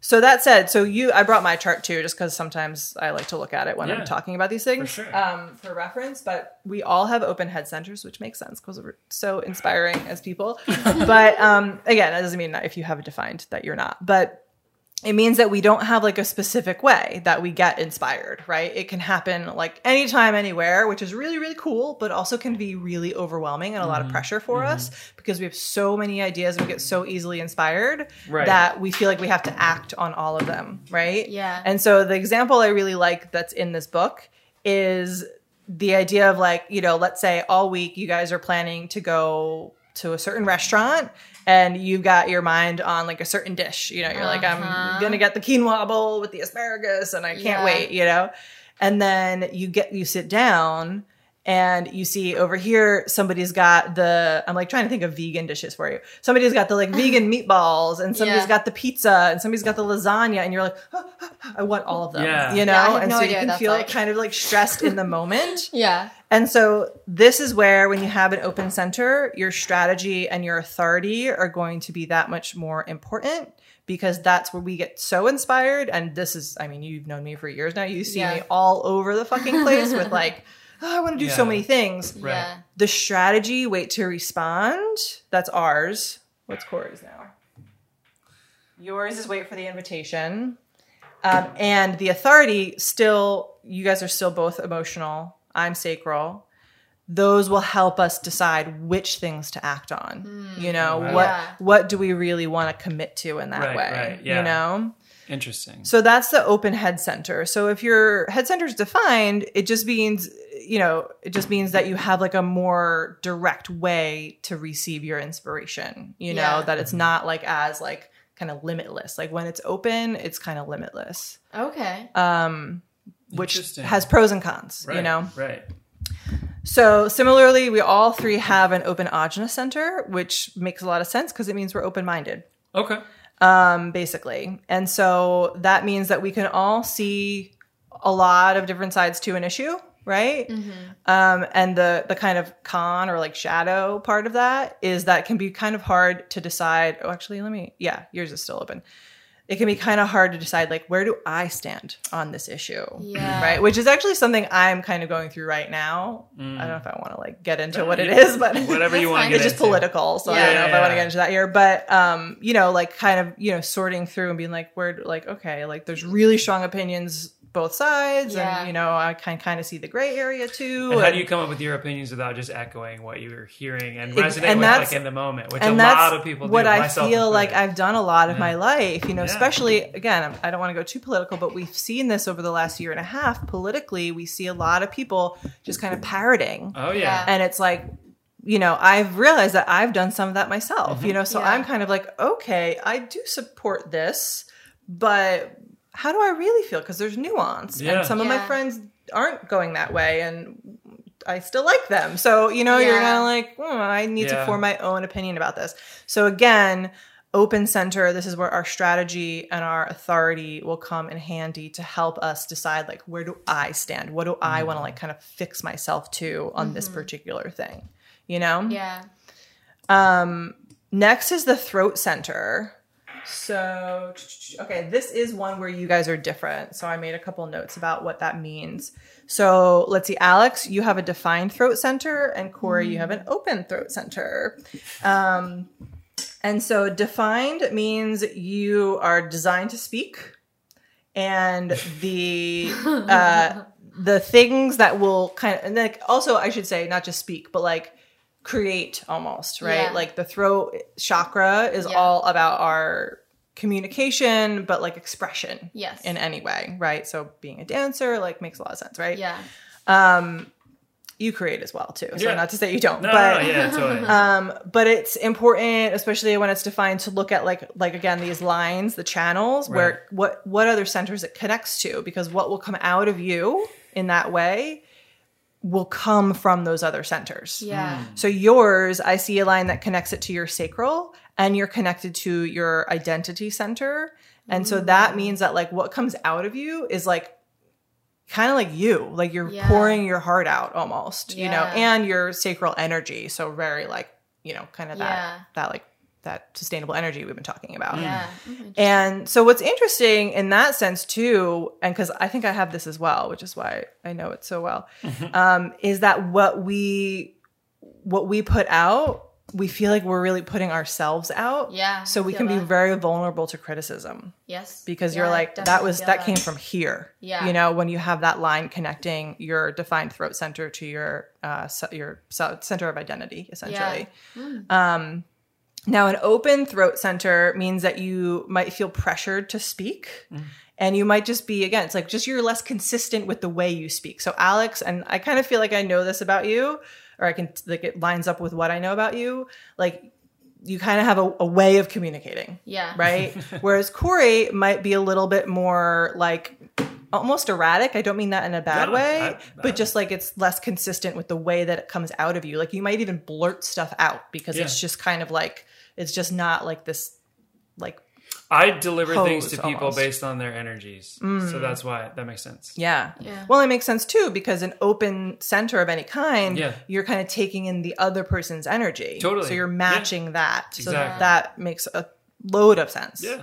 So that said, so you, I brought my chart too, just because sometimes I like to look at it when Yeah, I'm talking about these things for sure. um, for reference. But we all have open head centers, which makes sense because we're so inspiring as people. but um, again, that doesn't mean that if you have it defined that you're not. But it means that we don't have like a specific way that we get inspired, right? It can happen like anytime, anywhere, which is really, really cool, but also can be really overwhelming and a Mm-hmm. lot of pressure for us because we have so many ideas and we get so easily inspired Right. that we feel like we have to act on all of them, right? Yeah. And so the example I really like that's in this book is the idea of like, you know, let's say all week you guys are planning to go to a certain restaurant and you've got your mind on like a certain dish. You know, you're like, I'm Uh-huh. gonna get the quinoa bowl with the asparagus and I can't Yeah. wait, you know? And then you get you sit down and you see over here somebody's got the I'm like trying to think of vegan dishes for you. Somebody's got the like vegan meatballs and somebody's Yeah. got the pizza and somebody's got the lasagna and you're like I want all of them. Yeah. You know? Yeah, I have and no so idea you can feel like. kind of like stressed in the moment. Yeah. And so this is where when you have an open center, your strategy and your authority are going to be that much more important because that's where we get so inspired and this is I mean you've known me for years now. You see Yeah. me all over the fucking place with like oh, I want to do so many things. Right. Yeah. The strategy wait to respond, that's ours. What's Corey's now? Yours is wait for the invitation. Um, and the authority still, you guys are still both emotional. I'm sacral. Those will help us decide which things to act on. You know, Wow. what Yeah. what do we really want to commit to in that Right, way? right, yeah. You know? Interesting. So that's the open head center. So if your head center is defined, it just means, you know, it just means that you have like a more direct way to receive your inspiration, you know, Yeah. that it's not like as like kind of limitless. Like when it's open, it's kind of limitless, Okay. um, which has pros and cons, right. you know? Right. So similarly, we all three have an open ajna center, which makes a lot of sense because it means we're open minded. Okay. um, basically. And so that means that we can all see a lot of different sides to an issue, right? Um, and the the kind of con or like shadow part of that is that it can be kind of hard to decide. Oh, actually, let me. Yeah, yours is still open. It can be kind of hard to decide like where do I stand on this issue, Yeah. right? Which is actually something I'm kind of going through right now. I don't know if I want to like get into what it is, but Whatever you want to fine. get it's just into. political so i don't know if i want to get into that here but um you know like kind of you know sorting through and being like where like okay like there's really strong opinions both sides Yeah. and you know i can kind of see the gray area too And how do you come up with your opinions without just echoing what you're hearing and resonating and with that's- like in the moment, which a lot of people do. what i myself feel like i've done a lot of my life you know Yeah. especially again I'm- don't want to go too political but we've seen this over the last year and a half politically we see a lot of people just kind of parroting Oh yeah. Yeah. and it's like you know i've realized that i've done some of that myself Mm-hmm. you know so Yeah. i'm kind of like okay i do support this but how do i really feel? Because there's nuance Yeah. and some of my friends aren't going that way and i still like them. So you know you're kind of like "Hmm, i need Yeah. to form my own opinion about this. So again open center this is where our strategy and our authority will come in handy to help us decide like where do i stand? What do i want to like kind of fix myself to on this particular thing you know? Yeah. um next is the throat center so okay this is one where you guys are different. So i made a couple notes about what that means. So let's see alex you have a defined throat center and corey you have an open throat center. Um and so defined means you are designed to speak and the uh the things that will kind of and like also I should say not just speak but like create almost, right? Yeah. Like the throat chakra is Yeah. all about our communication but like expression Yes. in any way, right? So being a dancer like makes a lot of sense, right? yeah. Um you create as well too. So Yeah. not to say you don't, No, but no, no, yeah, totally. um, but it's important, especially when it's defined, to look at like like again these lines, the channels, Right. where what what other centers it connects to, because what will come out of you in that way will come from those other centers. Yeah. Hmm. So yours, I see a line that connects it to your sacral, and you're connected to your identity center, and so that mm. means that like what comes out of you is like kind of like you, like you're Yeah. pouring your heart out almost, you know, and your sacral energy. So very like you know, kind of Yeah. that that like that sustainable energy we've been talking about. Yeah. Mm, And so what's interesting in that sense too, and because I think I have this as well, which is why I know it so well, um, is that what we what we put out, we feel like we're really putting ourselves out. Yeah, So we feel can be that. very vulnerable to criticism Yes. because Yeah, you're like that definitely was feel that came from here. Yeah. You know, when you have that line connecting your defined throat center to your uh ce- your ce- center of identity essentially. Um now an open throat center means that you might feel pressured to speak. Mm. And you might just be again, it's like just you're less consistent with the way you speak. So Alex, and I kind of feel like I know this about you, or I can like it lines up with what I know about you. Like you kind of have a, a way of communicating Yeah. right? Whereas Corey might be a little bit more like almost erratic. I don't mean that in a bad No, way, I- I- but just like it's less consistent with the way that it comes out of you. Like you might even blurt stuff out because it's just kind of like it's just not like this like I deliver things to people almost. based on their energies, so that's why that makes sense. yeah. Yeah. Well, it makes sense too because an open center of any kind, Yeah. you're kind of taking in the other person's energy. Totally. So you're matching that. So Exactly. that makes a load of sense. Yeah,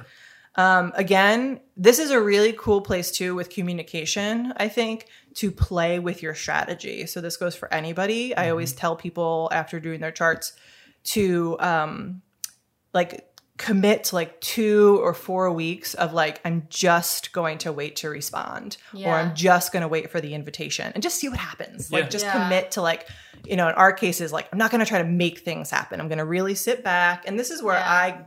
Um, again, this is a really cool place too with communication, I think, to play with your strategy. So this goes for anybody. I always tell people after doing their charts to um like commit to like two or four weeks of like I'm just going to wait to respond or I'm just going to wait for the invitation and just see what happens. Yeah. Like just Yeah. commit to like you know in our cases like I'm not going to try to make things happen. I'm going to really sit back and this is where Yeah. I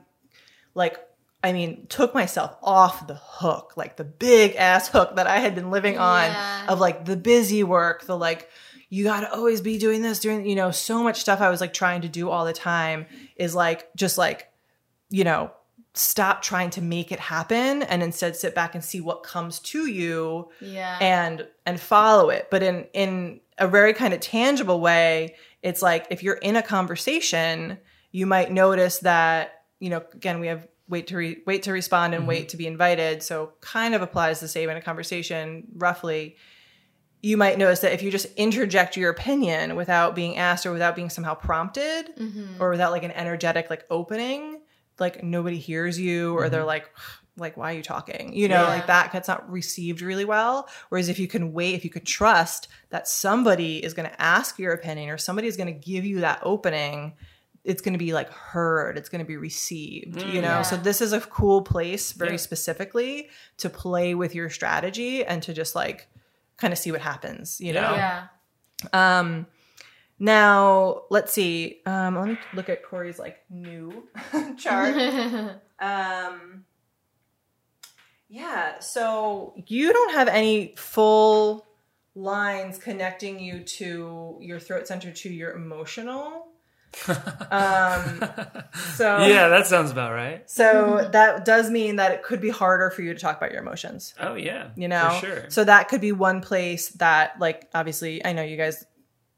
like I mean, took myself off the hook, like the big ass hook that I had been living on Yeah. of like the busy work, the like, you got to always be doing this, doing, you know, so much stuff I was like trying to do all the time is like, just like, you know, stop trying to make it happen and instead sit back and see what comes to you Yeah. and and follow it. But in in a very kind of tangible way it's like if you're in a conversation you might notice that you know again we have wait to re- wait to respond and wait mm-hmm. to be invited. So kind of applies the same in a conversation roughly. You might notice that if you just interject your opinion without being asked or without being somehow prompted mm-hmm. or without like an energetic like opening like nobody hears you or they're like like why are you talking you know Yeah. like that gets not received really well whereas if you can wait if you could trust that somebody is going to ask your opinion or somebody is going to give you that opening it's going to be like heard it's going to be received you know Yeah. so this is a cool place very Yeah. specifically to play with your strategy and to just like kind of see what happens you know yeah. um, now let's see. Um, let me look at Corey's like new chart. um, yeah. So you don't have any full lines connecting you to your throat center to your emotional. Um, so yeah, that sounds about right. So that does mean that it could be harder for you to talk about your emotions Oh yeah, you know for sure. so that could be one place that like obviously i know you guys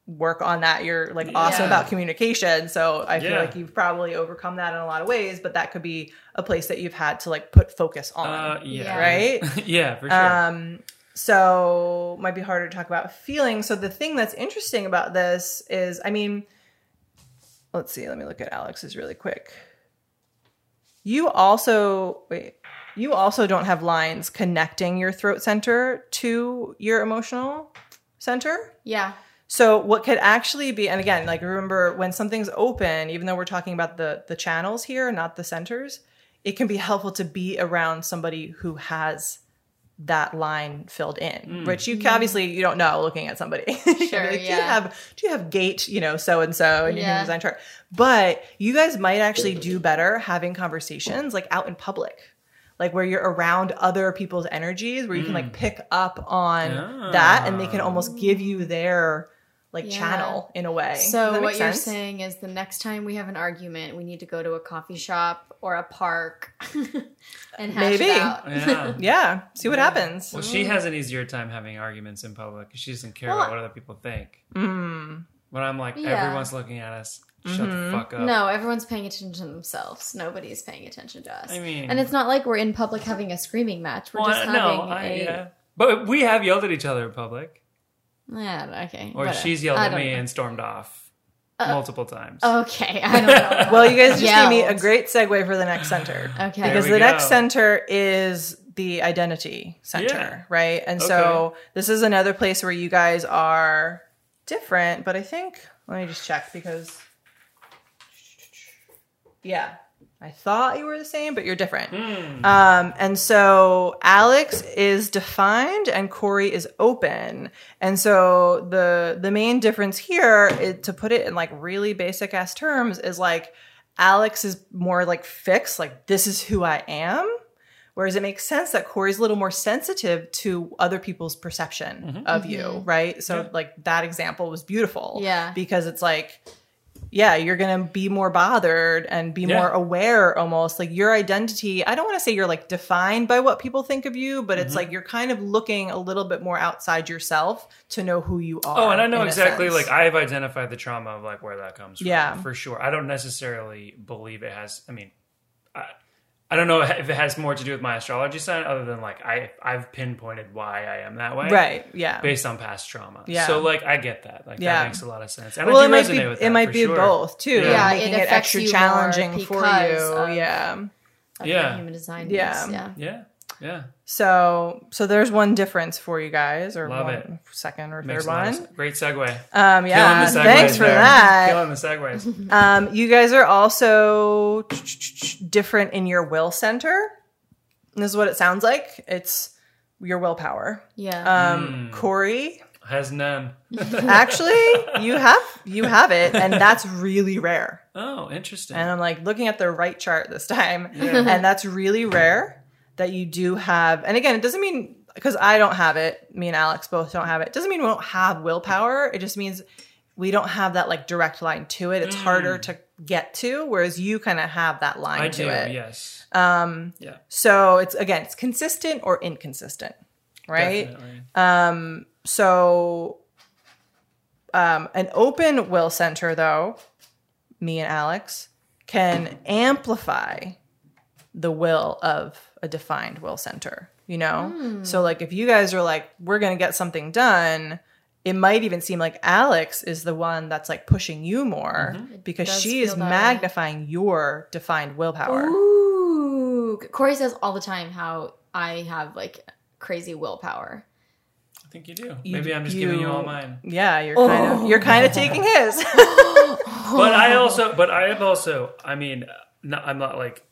work on that you're like awesome Yeah. about communication so i feel Yeah. like you've probably overcome that in a lot of ways but that could be a place that you've had to like put focus on uh, yeah, Yeah. right yeah, for sure. um so might be harder to talk about feelings so the thing that's interesting about this is i mean let's see let me look at alex's really quick you also wait you also don't have lines connecting your throat center to your emotional center yeah. So what could actually be, and again, like remember when something's open, even though we're talking about the the channels here, not the centers, it can be helpful to be around somebody who has that line filled in, mm. which you can, obviously you don't know looking at somebody. You can Sure, like, Do you have do you have gate, you know, so and so in your Yeah. human design chart? But you guys might actually do better having conversations like out in public. Like where you're around other people's energies, where you can like mm. pick up on that, and they can almost give oh. you their like Yeah. channel in a way. So what make you're saying is the next time we have an argument, we need to go to a coffee shop or a park and hash Maybe. it out. yeah. Yeah, see what happens. Well, she has an easier time having arguments in public 'cause she doesn't care Well, about what other people think. Mm. When I'm like, Yeah. everyone's looking at us. Shut Mm-hmm. the fuck up. No, everyone's paying attention to themselves. Nobody's paying attention to us. I mean- and it's not like we're in public having a screaming match. We're Well, just I- having no, I, a. yeah. But we have yelled at each other in public, Yeah, okay. or whatever. she's yelled I at me know. Uh, and stormed off multiple times. Okay, I don't know. Well, you guys just gave me a great segue for the next center. Okay. There Because we the next go. center is the identity center, Yeah. right? And so this is another place where you guys are different, but I think let me just check because yeah, I thought you were the same, but you're different. Hmm. Um, and so Alex is defined and Corey is open. And so the the main difference here, is, to put it in like really basic ass terms, is like Alex is more like fixed, like this is who I am. Whereas it makes sense that Corey's a little more sensitive to other people's perception mm-hmm. of mm-hmm. you, right? So Yeah. like that example was beautiful. Yeah. Because it's like yeah, you're going to be more bothered and be Yeah. more aware almost. Like your identity, I don't want to say you're like defined by what people think of you, but Mm-hmm. it's like you're kind of looking a little bit more outside yourself to know who you are. Oh, and I know exactly. Like I've identified the trauma of like where that comes from. Yeah. for sure. I don't necessarily believe it has. I mean, I, I don't know if it has more to do with my astrology sign, other than like I I've pinpointed why I am that way, right. Yeah. Based on past trauma. Yeah. So like I get that. Like Yeah. that makes a lot of sense. And well, I it do might be with it might be sure. both too. Yeah. Yeah, making it it, extra you more challenging for because you. of- yeah. Of Yeah. human design. Yeah. yeah. Yeah. Yeah. So so there's one difference for you guys, or Love one, it. second or Makes third a lot of one. sense. Great segue. Um, yeah. Killing the Thanks for there. that. Killing the segues. Um, you guys are also different in your will center. This is what it sounds like. It's your willpower. Yeah. Um, Corey, Has none. actually, you have you have it, and that's really rare. Oh, interesting. And I'm like looking at the right chart this time, and that's really rare that you do have. And again, it doesn't mean because I don't have it. Me and Alex both don't have it. Doesn't mean we don't have willpower. It just means we don't have that like direct line to it. It's harder to get to, whereas you kind of have that line I to do. it. Yes. Um, Yeah. so it's again, it's consistent or inconsistent, right? Definitely. So, um, an open will center, though, me and Alex can amplify the will of a defined will center, you know? So, like, if you guys are like, we're going to get something done, it might even seem like Alex is the one that's like pushing you more mm-hmm. because she is feel that way. magnifying your defined willpower. Ooh, Corey says all the time how I have like crazy willpower. I think you do. Maybe I'm just You- giving you all mine. Yeah, you're kind of you're kind of taking his. But I also, but I have also. I mean, not, I'm not like,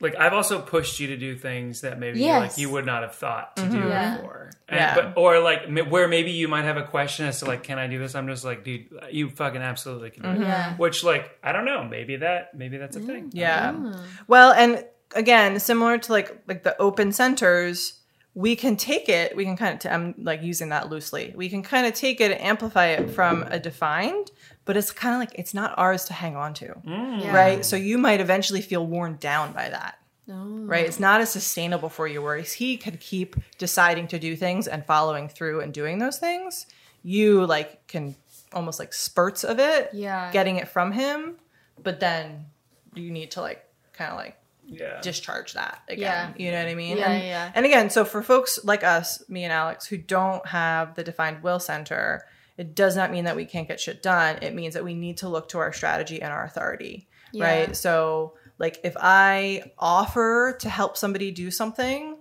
like I've also pushed you to do things that maybe Yes. like you would not have thought to mm-hmm. do Yeah. before. And, Yeah. But or like m- where maybe you might have a question as to like, can I do this? I'm just like, dude, you fucking absolutely can do it. Mm-hmm. Yeah. Which like I don't know. Maybe that maybe that's a thing. Yeah. Well, and again, similar to like like the open centers, we can take it. We can kind of. T- I'm like using that loosely. We can kind of take it and amplify it from a defined, but it's kind of like it's not ours to hang on to, mm. Yeah. right? So you might eventually feel worn down by that. Oh. Right, it's not as sustainable for you. Whereas he could keep deciding to do things and following through and doing those things. You like can almost like spurts of it, Yeah. getting it from him, but then you need to like kind of like Yeah. discharge that again. Yeah. You know what I mean? Yeah, and, yeah. And again, so for folks like us, me and Alex, who don't have the defined will center, it does not mean that we can't get shit done. It means that we need to look to our strategy and our authority. Yeah. Right. So like if I offer to help somebody do something,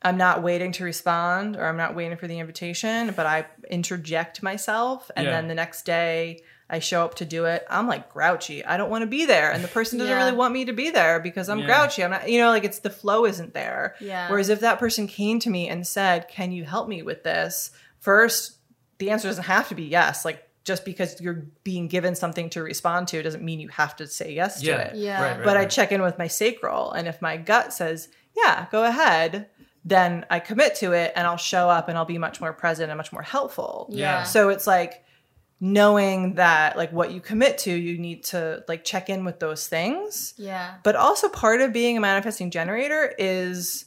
I'm not waiting to respond or I'm not waiting for the invitation, but I interject myself and Yeah. then the next day I show up to do it. I'm like grouchy. I don't want to be there. And the person doesn't Yeah. really want me to be there because I'm Yeah. grouchy. I'm not, you know, like it's the flow isn't there. Yeah. Whereas if that person came to me and said, Can you help me with this? First, the answer doesn't have to be yes. Like just because you're being given something to respond to doesn't mean you have to say yes to it Yeah. Right, right, but I check in with my sacral, and if my gut says, "Yeah, go ahead," then I commit to it, and I'll show up, and I'll be much more present and much more helpful. Yeah. So it's like knowing that, like, what you commit to, you need to like check in with those things. Yeah. But also, part of being a manifesting generator is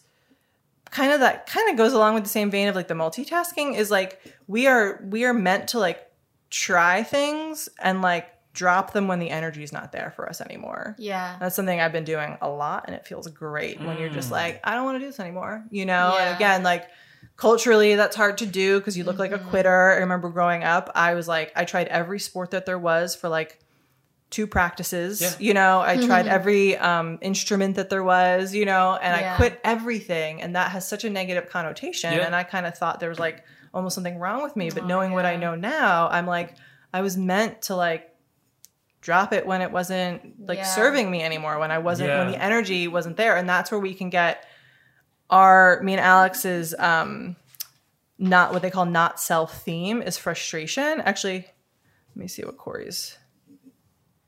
kind of that kind of goes along with the same vein of like the multitasking is like we are we are meant to like try things and like drop them when the energy is not there for us anymore. Yeah. That's something I've been doing a lot, and it feels great when you're just mm. like, I don't want to do this anymore, you know? Yeah. And again, like culturally, that's hard to do because you look like a mm-hmm. quitter. I remember growing up, I was like, I tried every sport that there was for like two practices, Yeah. you know? I tried every um, instrument that there was, you know? And Yeah. I quit everything, and that has such a negative connotation. Yeah. And I kind of thought there was like almost something wrong with me. But Oh, knowing what I know now, I'm like, I was meant to like drop it when it wasn't like Yeah. serving me anymore when i wasn't when the energy wasn't there and that's where we can get our me and alex's um not what they call not self theme is frustration actually let me see what corey's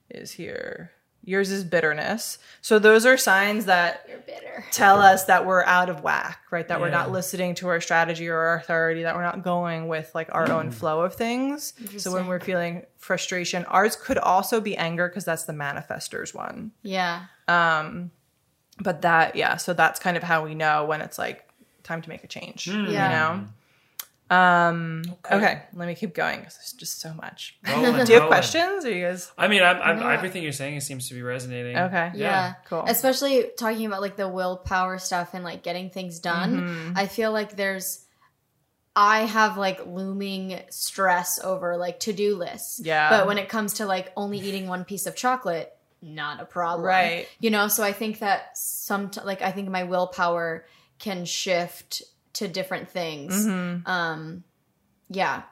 is here yours is bitterness so those are signs that You're bitter. tell us that we're out of whack, right? That we're not listening to our strategy or our authority, that we're not going with like our Mm. own flow of things. So when we're feeling frustration, ours could also be anger because that's the manifestors one. Yeah. Um but that, yeah, so that's kind of how we know when it's like time to make a change. Mm. You Yeah. know? Um okay. let me keep going because there's just so much. Rolling, Do you have questions? Or you guys I mean, I'm, I'm, No. everything you're saying seems to be resonating. okay. Yeah. Cool. Especially talking about like the willpower stuff and like getting things done. Mm-hmm. I feel like there's I have like looming stress over like to-do lists. Yeah. But when it comes to like only eating one piece of chocolate, not a problem. Right. You know, so I think that some like I think my willpower can shift to different things. Mm-hmm. Um yeah.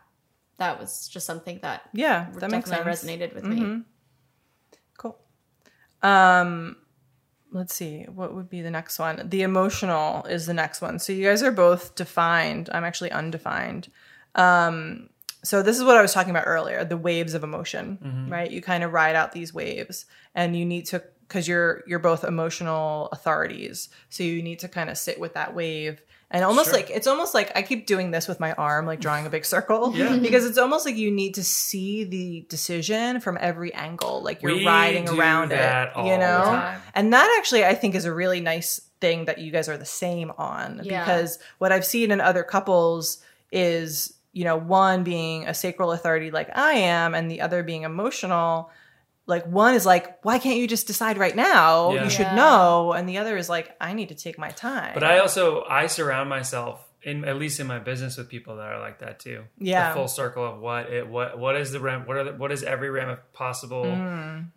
That was just something that Yeah, that makes definitely sense. resonated with Mhm. me. Cool. Um, let's see. What would be the next one? The emotional is the next one. So you guys are both defined. I'm actually undefined. Um, so this is what I was talking about earlier, the waves of emotion, right? You kind of ride out these waves and you need to because you're you're both emotional authorities. So you need to kind of sit with that wave And almost Sure. like it's almost like I keep doing this with my arm, like drawing a big circle. Yeah. Because it's almost like you need to see the decision from every angle. Like you're We riding do around that it. all You the know? time. And that actually I think is a really nice thing that you guys are the same on. Yeah. Because what I've seen in other couples is, you know, one being a sacral authority like I am, and the other being emotional. Like one is like, why can't you just decide right now? Yeah. You should Yeah. know. And the other is like, I need to take my time. But I also I surround myself in at least in my business with people that are like that too. Yeah. the full circle of what it what what is the ram what are the, what is every ram of possible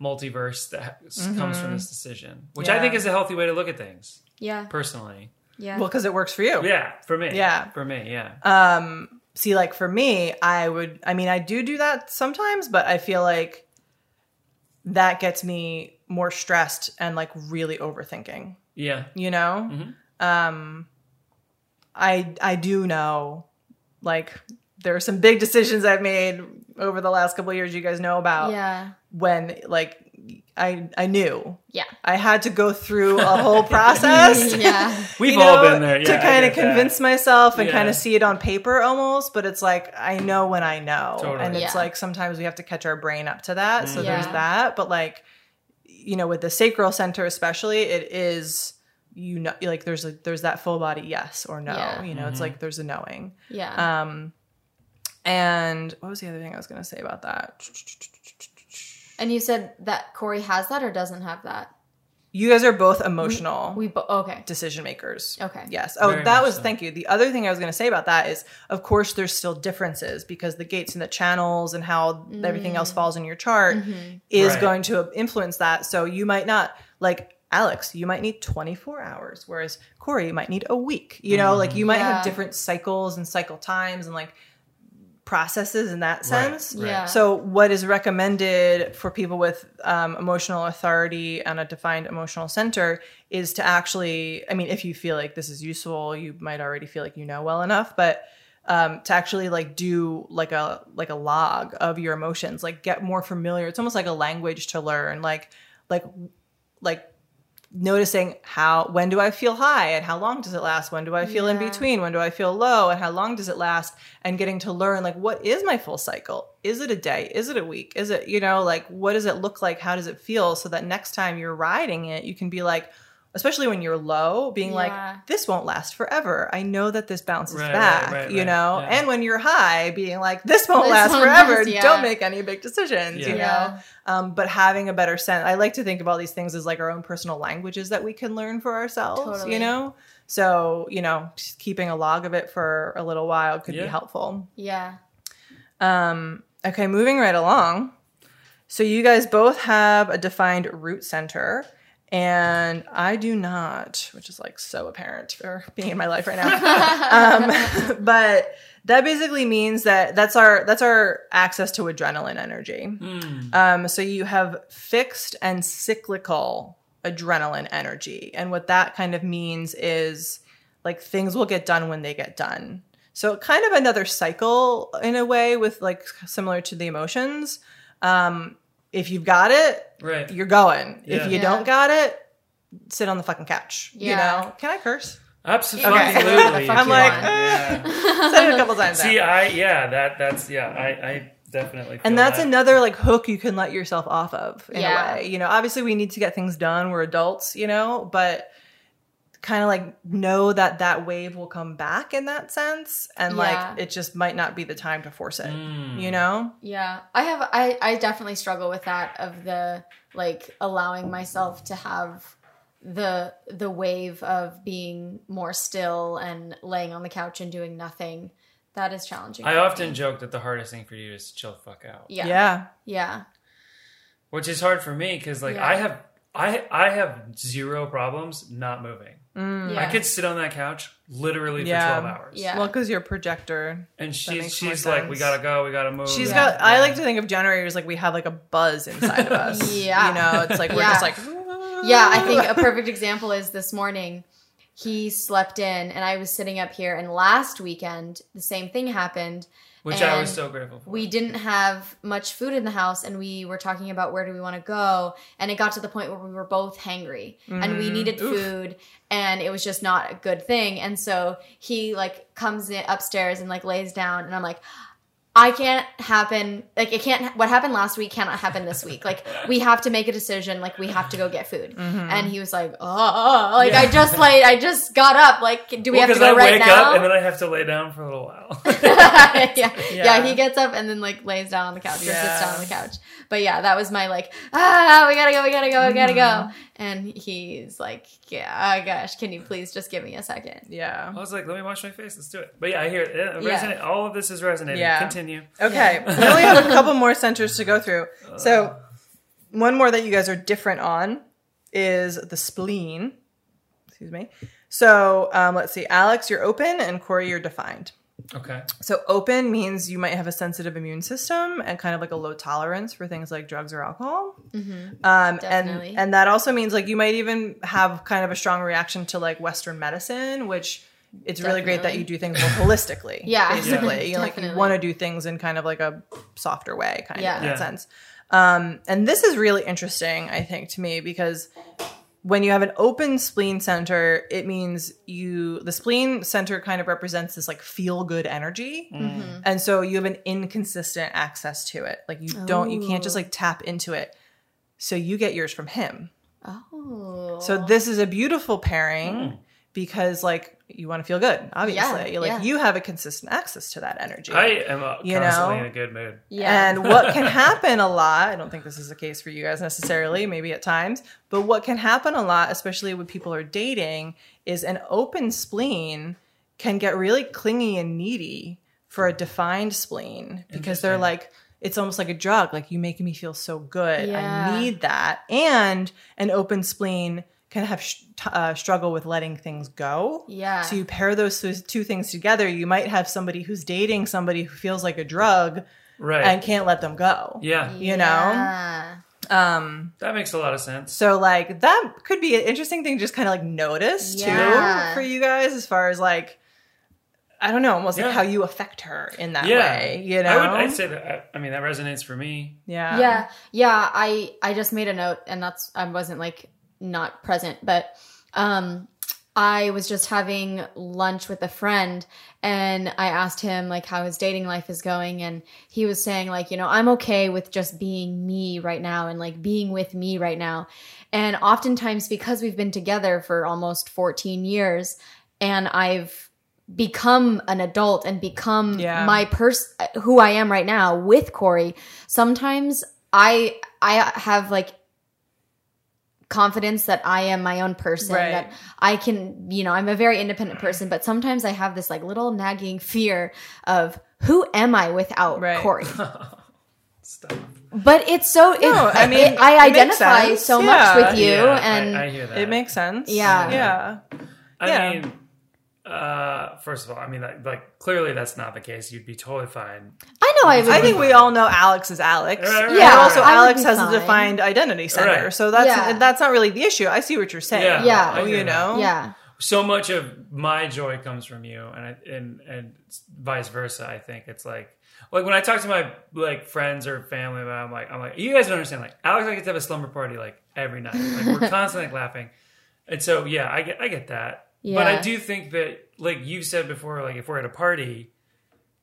multiverse that ha- comes from this decision, which I Mm. Think is a healthy way to look at things Yeah. personally. Yeah. well, because it works for you. Yeah, for me. Yeah. for me. Yeah. Um, see, like for me, I would, I mean, I do do that sometimes, but I feel like that gets me more stressed and like really overthinking, yeah. you know? Mhm. Um, I, I do know like there are some big decisions I've made over the last couple of years you guys know about yeah. when like I, I knew Yeah. I had to go through a whole process. yeah. We've you all been there. Yeah, to kind of get that. convince myself and Yeah. kind of see it on paper almost, but it's like I know when I know, Totally. and it's Yeah. like sometimes we have to catch our brain up to that. So there's that, but like you know, with the sacral center especially, it is you know like there's a there's that full body yes or no. Yeah. You know, it's like there's a knowing. Yeah. Um, and what was the other thing I was going to say about that? And you said that Corey has that or doesn't have that? You guys are both emotional. We bo- okay. decision makers. Okay. Yes. Oh, Very that was so. thank you. The other thing I was going to say about that is of course there's still differences because the gates and the channels and how everything else mm. falls in your chart mm-hmm. is Right. going to influence that. So you might not like Alex, you might need 24 hours whereas Corey you might need a week. You know, like you might Yeah. have different cycles and cycle times and like processes in that sense. Right. Yeah. So, what is recommended for people with um, emotional authority and a defined emotional center is to actually, I mean, if you feel like this is useful, you might already feel like you know well enough, but um, to actually like do like a like a log of your emotions, like get more familiar. It's almost like a language to learn, like like like noticing how when do I feel high and how long does it last? When do I feel in between? When do I feel low and how long does it last? And getting to learn like what is my full cycle? Is it a day? Is it a week? Is it, you know, like what does it look like? How does it feel? So that next time you're riding it, you can be like, especially when you're low, being Yeah. like, this won't last forever. I know that this bounces Right, right, back, right, you know? Yeah. And when you're high, being like, this won't This last won't forever. last, yeah. Don't make any big decisions, you know? Yeah. um, but having a better sense. I like to think of all these things as like our own personal languages that we can learn for ourselves, Totally. you know? So, you know, just keeping a log of it for a little while could Yeah. be helpful. Yeah. Um, okay, moving right along. So, you guys both have a defined root center, and I do not, which is like so apparent for being in my life right now. um, but that basically means that that's our that's our access to adrenaline energy. Hmm. Um, so you have fixed and cyclical adrenaline energy. And what that kind of means is like things will get done when they get done. So kind of another cycle in a way with like similar to the emotions. Um, if you've got it, Right. you're going. Yeah. If you Yeah. don't got it, sit on the fucking couch. Yeah. You know? Can I curse? Absolutely. Okay. Absolutely. I'm like, on. Yeah. Said it a couple times. See, now. I yeah, that that's yeah, I I definitely. Feel and that's that. another like hook you can let yourself off of in Yeah. a way. You know, obviously we need to get things done. We're adults, you know, but kind of like know that that wave will come back in that sense and Yeah. like it just might not be the time to force it Mm. you know Yeah, I have. I I definitely struggle with that of the like allowing myself to have the the wave of being more still and laying on the couch and doing nothing. That is challenging. I often me. joke that the hardest thing for you is to chill the fuck out, yeah yeah yeah which is hard for me because like Yeah. I have I I have zero problems not moving. Mm. yeah I could sit on that couch literally for Yeah. twelve hours. Yeah. well because you're projector and she's she's like, we gotta go, we gotta move. she's Yeah. got i like to think of generators like we have like a buzz inside of us Yeah. you know it's like we're Yeah. just like yeah. I think a perfect example is this morning. He slept in, and I was sitting up here. And last weekend, the same thing happened. Which I was so grateful for. we didn't have much food in the house and we were talking about where do we want to go and it got to the point where we were both hangry and we mm-hmm. needed food and it was just not a good thing and so he like comes in upstairs and like lays down and i'm like I can't happen like it can't what happened last week cannot happen this week. Like we have to make a decision, like we have to go get food. And he was like, Oh like I just like I just got up. Like do we Well, have to go I right wake now? up and then I have to lay down for a little while. yeah. yeah. Yeah. he gets up and then like lays down on the couch or sits Yeah. down on the couch. But yeah, that was my like, ah, we gotta go, we gotta go, we gotta Mm-hmm. go. And he's like, yeah, oh gosh, can you please just give me a second? Yeah. I was like, let me wash my face. Let's do it. But yeah, I hear it. it Yeah. resonate. All of this is resonating. Yeah. Continue. Okay, we only have a couple more centers to go through. So, one more that you guys are different on is the spleen. Excuse me. So, um, let's see. Alex, you're open, and Corey, you're defined. Okay. So, open means you might have a sensitive immune system and kind of like a low tolerance for things like drugs or alcohol. Um, and and that also means like you might even have kind of a strong reaction to like Western medicine, which it's really great that you do things more holistically. Yeah. basically, you know, like you want to do things in kind of like a softer way, kind Yeah. of in that sense. Um, and this is really interesting, I think, to me because when you have an open spleen center, it means you the spleen center kind of represents this like feel good energy. Mm-hmm. And so you have an inconsistent access to it. Like you don't you can't just like tap into it. So you get yours from him. Oh. So this is a beautiful pairing because like you want to feel good, obviously. Yeah, like yeah. you have a consistent access to that energy. I am uh, You constantly know? in a good mood. yeah. And what can happen a lot, I don't think this is the case for you guys necessarily, maybe at times, but what can happen a lot, especially when people are dating, is an open spleen can get really clingy and needy for a defined spleen because they're like, it's almost like a drug. Like, you make me feel so good. Yeah. I need that. And an open spleen can have sh- uh, struggle with letting things go. Yeah. So you pair those two- two things together, you might have somebody who's dating somebody who feels like a drug Right. and can't let them go. yeah. You know? Um That makes a lot of sense. so like that could be an interesting thing to just kind of like notice Yeah. too for you guys as far as like I don't know, almost Yeah. like how you affect her in that yeah. way, you know? I would I'd say that I, I mean that resonates for me. yeah. yeah yeah i i just made a note and that's i wasn't like not present but um i was just having lunch with a friend and i asked him like how his dating life is going and he was saying like you know i'm okay with just being me right now and like being with me right now and oftentimes because we've been together for almost 14 years and i've become an adult and become Yeah. my person who I am right now with Corey, sometimes I I have like confidence that I am my own person Right. that I can, you know, I'm a very independent person, but sometimes I have this like little nagging fear of who am I without Right. Corey? Stop. But it's so it, No, I mean, it- I identify so Yeah. much with you Yeah, and I, I hear that. It makes sense. Yeah. Yeah. I yeah. mean, uh, first of all, I mean, like, like clearly that's not the case. You'd be totally fine. I know I I be think we all know Alex is Alex. Right, right, And Yeah, also I Alex has fine. a defined identity center. Right. So that's Yeah. that's not really the issue. I see what you're saying. Yeah, Yeah. I hear You that. know? yeah. So much of my joy comes from you, and I, and and vice versa. I think it's like like when I talk to my like friends or family about, I'm like I'm like you guys don't understand. Like Alex, and I get to have a slumber party like every night. Like we're constantly like, laughing, and so yeah, I get I get that. But I do think that like you said before, like if we're at a party,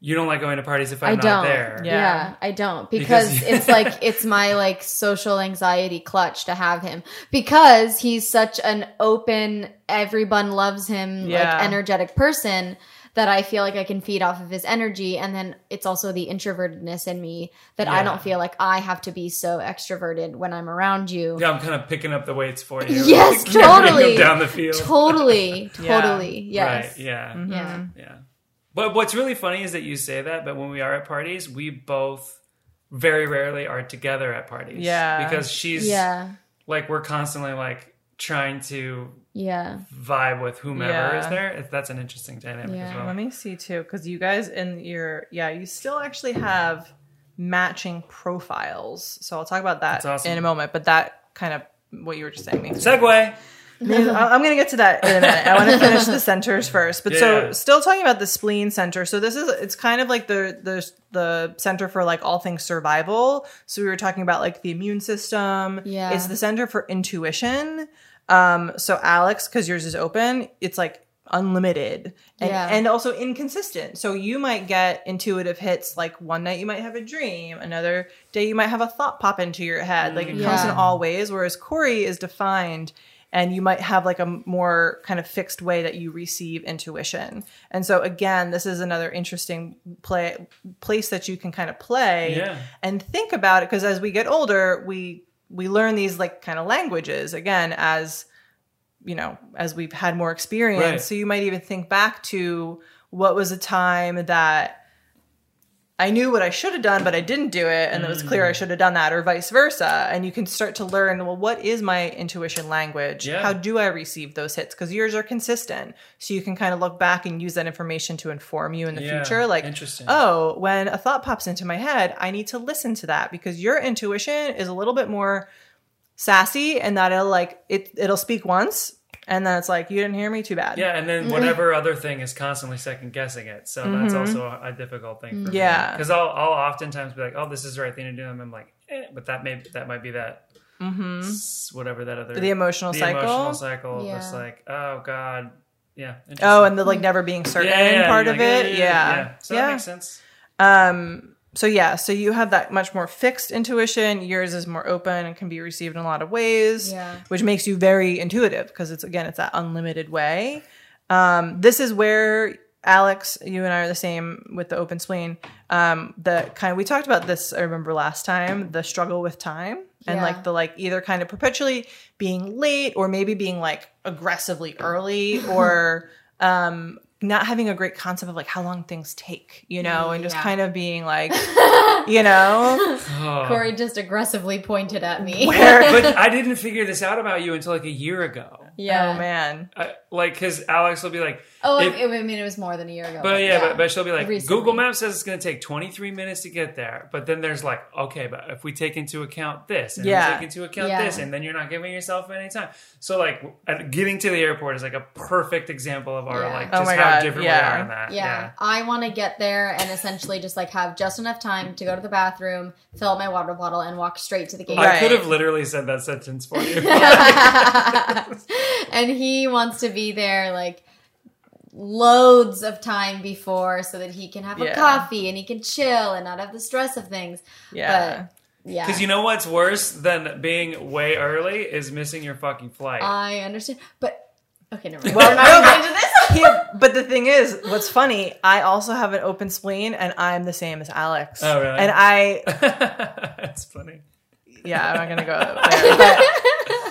you don't like going to parties if I'm I not don't. there. Yeah. Yeah. I don't because, Because- it's like it's my like social anxiety clutch to have him because he's such an open, everyone loves him, Yeah. like energetic person that I feel like I can feed off of his energy, and then it's also the introvertedness in me that I don't feel like I have to be so extroverted when I'm around you. Yeah, I'm kind of picking up the weights for you. Yes, Carrying totally. down the field. Totally, Yeah. totally, yes, Right. Yeah. Mm-hmm. yeah, Yeah. But what's really funny is that you say that, but when we are at parties, we both very rarely are together at parties. Yeah. Because she's yeah, like we're constantly like trying to yeah. vibe with whomever Yeah. is there. It- That's an interesting dynamic Yeah. as well. Let me see too, because you guys in your yeah, you still actually have matching profiles. So I'll talk about that awesome. in a moment. But that kind of what you were just saying makes me Segway. I- I'm going to get to that in a minute. I want to finish the centers first. But so, Yeah. still talking about the spleen center. So this is it's kind of like the the the center for like all things survival. So we were talking about like the immune system. Yeah. It's the center for intuition. Um. So Alex, because yours is open, it's like unlimited and Yeah. and also inconsistent. So you might get intuitive hits like one night you might have a dream, another day you might have a thought pop into your head. Like it comes in all ways. Whereas Corey is defined and you might have like a more kind of fixed way that you receive intuition. And so again, this is another interesting play place that you can kind of play Yeah. and think about it because as we get older, we we learn these like kind of languages again as you know, as we've had more experience. Right. So you might even think back to what was a time that I knew what I should have done, but I didn't do it, and it was clear I Mm. should have done that, or vice versa. And you can start to learn, well, what is my intuition language? Yeah. How do I receive those hits? Because yours are consistent, so you can kind of look back and use that information to inform you in the Yeah, future. Like, interesting. oh, when a thought pops into my head, I need to listen to that because your intuition is a little bit more sassy, and that it'll like it it'll speak once, and then it's like you didn't hear me, too bad. Yeah, and then whatever other thing is constantly second guessing it. So that's also a difficult thing for. Mm-hmm. Yeah. Because I'll, I'll oftentimes be like, oh, this is the right thing to do. And I'm like, eh, but that may that might be that s- whatever that other Mm-hmm. The emotional the cycle? emotional cycle. Yeah. Just like, oh God. Yeah. Oh, and the like never being certain yeah, yeah, part you're of like, it. Yeah. yeah. So that makes sense. Um so yeah, so you have that much more fixed intuition. Yours is more open and can be received in a lot of ways, Yeah. which makes you very intuitive because it's again it's that unlimited way. Um, this is where Alex, you and I are the same with the open spleen. Um, the kind of we talked about this. I remember last time the struggle with time and Yeah. like the like either kind of perpetually being late or maybe being like aggressively early or um not having a great concept of like how long things take, you know, and just Yeah. kind of being like, you know, Oh. Corey just aggressively pointed at me. but I didn't figure this out about you until like a year ago. yeah. oh man, I, like, because Alex will be like, Oh, If- I, I mean, it was more than a year ago. But yeah, But, but she'll be like, Recently. Google Maps says it's going to take 23 minutes to get there. But then there's like, okay, but if we take into account this, and Yeah. we take into account Yeah. this, and then you're not giving yourself any time. So like, getting to the airport is like a perfect example of our Yeah. like Oh just my how God, different yeah. we are in that. Yeah, I want to get there and essentially just like have just enough time to go to the bathroom, fill up my water bottle, and walk straight to the gate. I could have literally said that sentence for you. and he wants to be there like loads of time before so that he can have a coffee and he can chill and not have the stress of things. yeah. But yeah. Because you know what's worse than being way early is missing your fucking flight. I understand. But okay, never mind. Well, We're not no, going into this. Yeah, but the thing is, what's funny, I also have an open spleen and I'm the same as Alex. Oh, really? And I, That's funny. yeah, I'm not going to go there. But,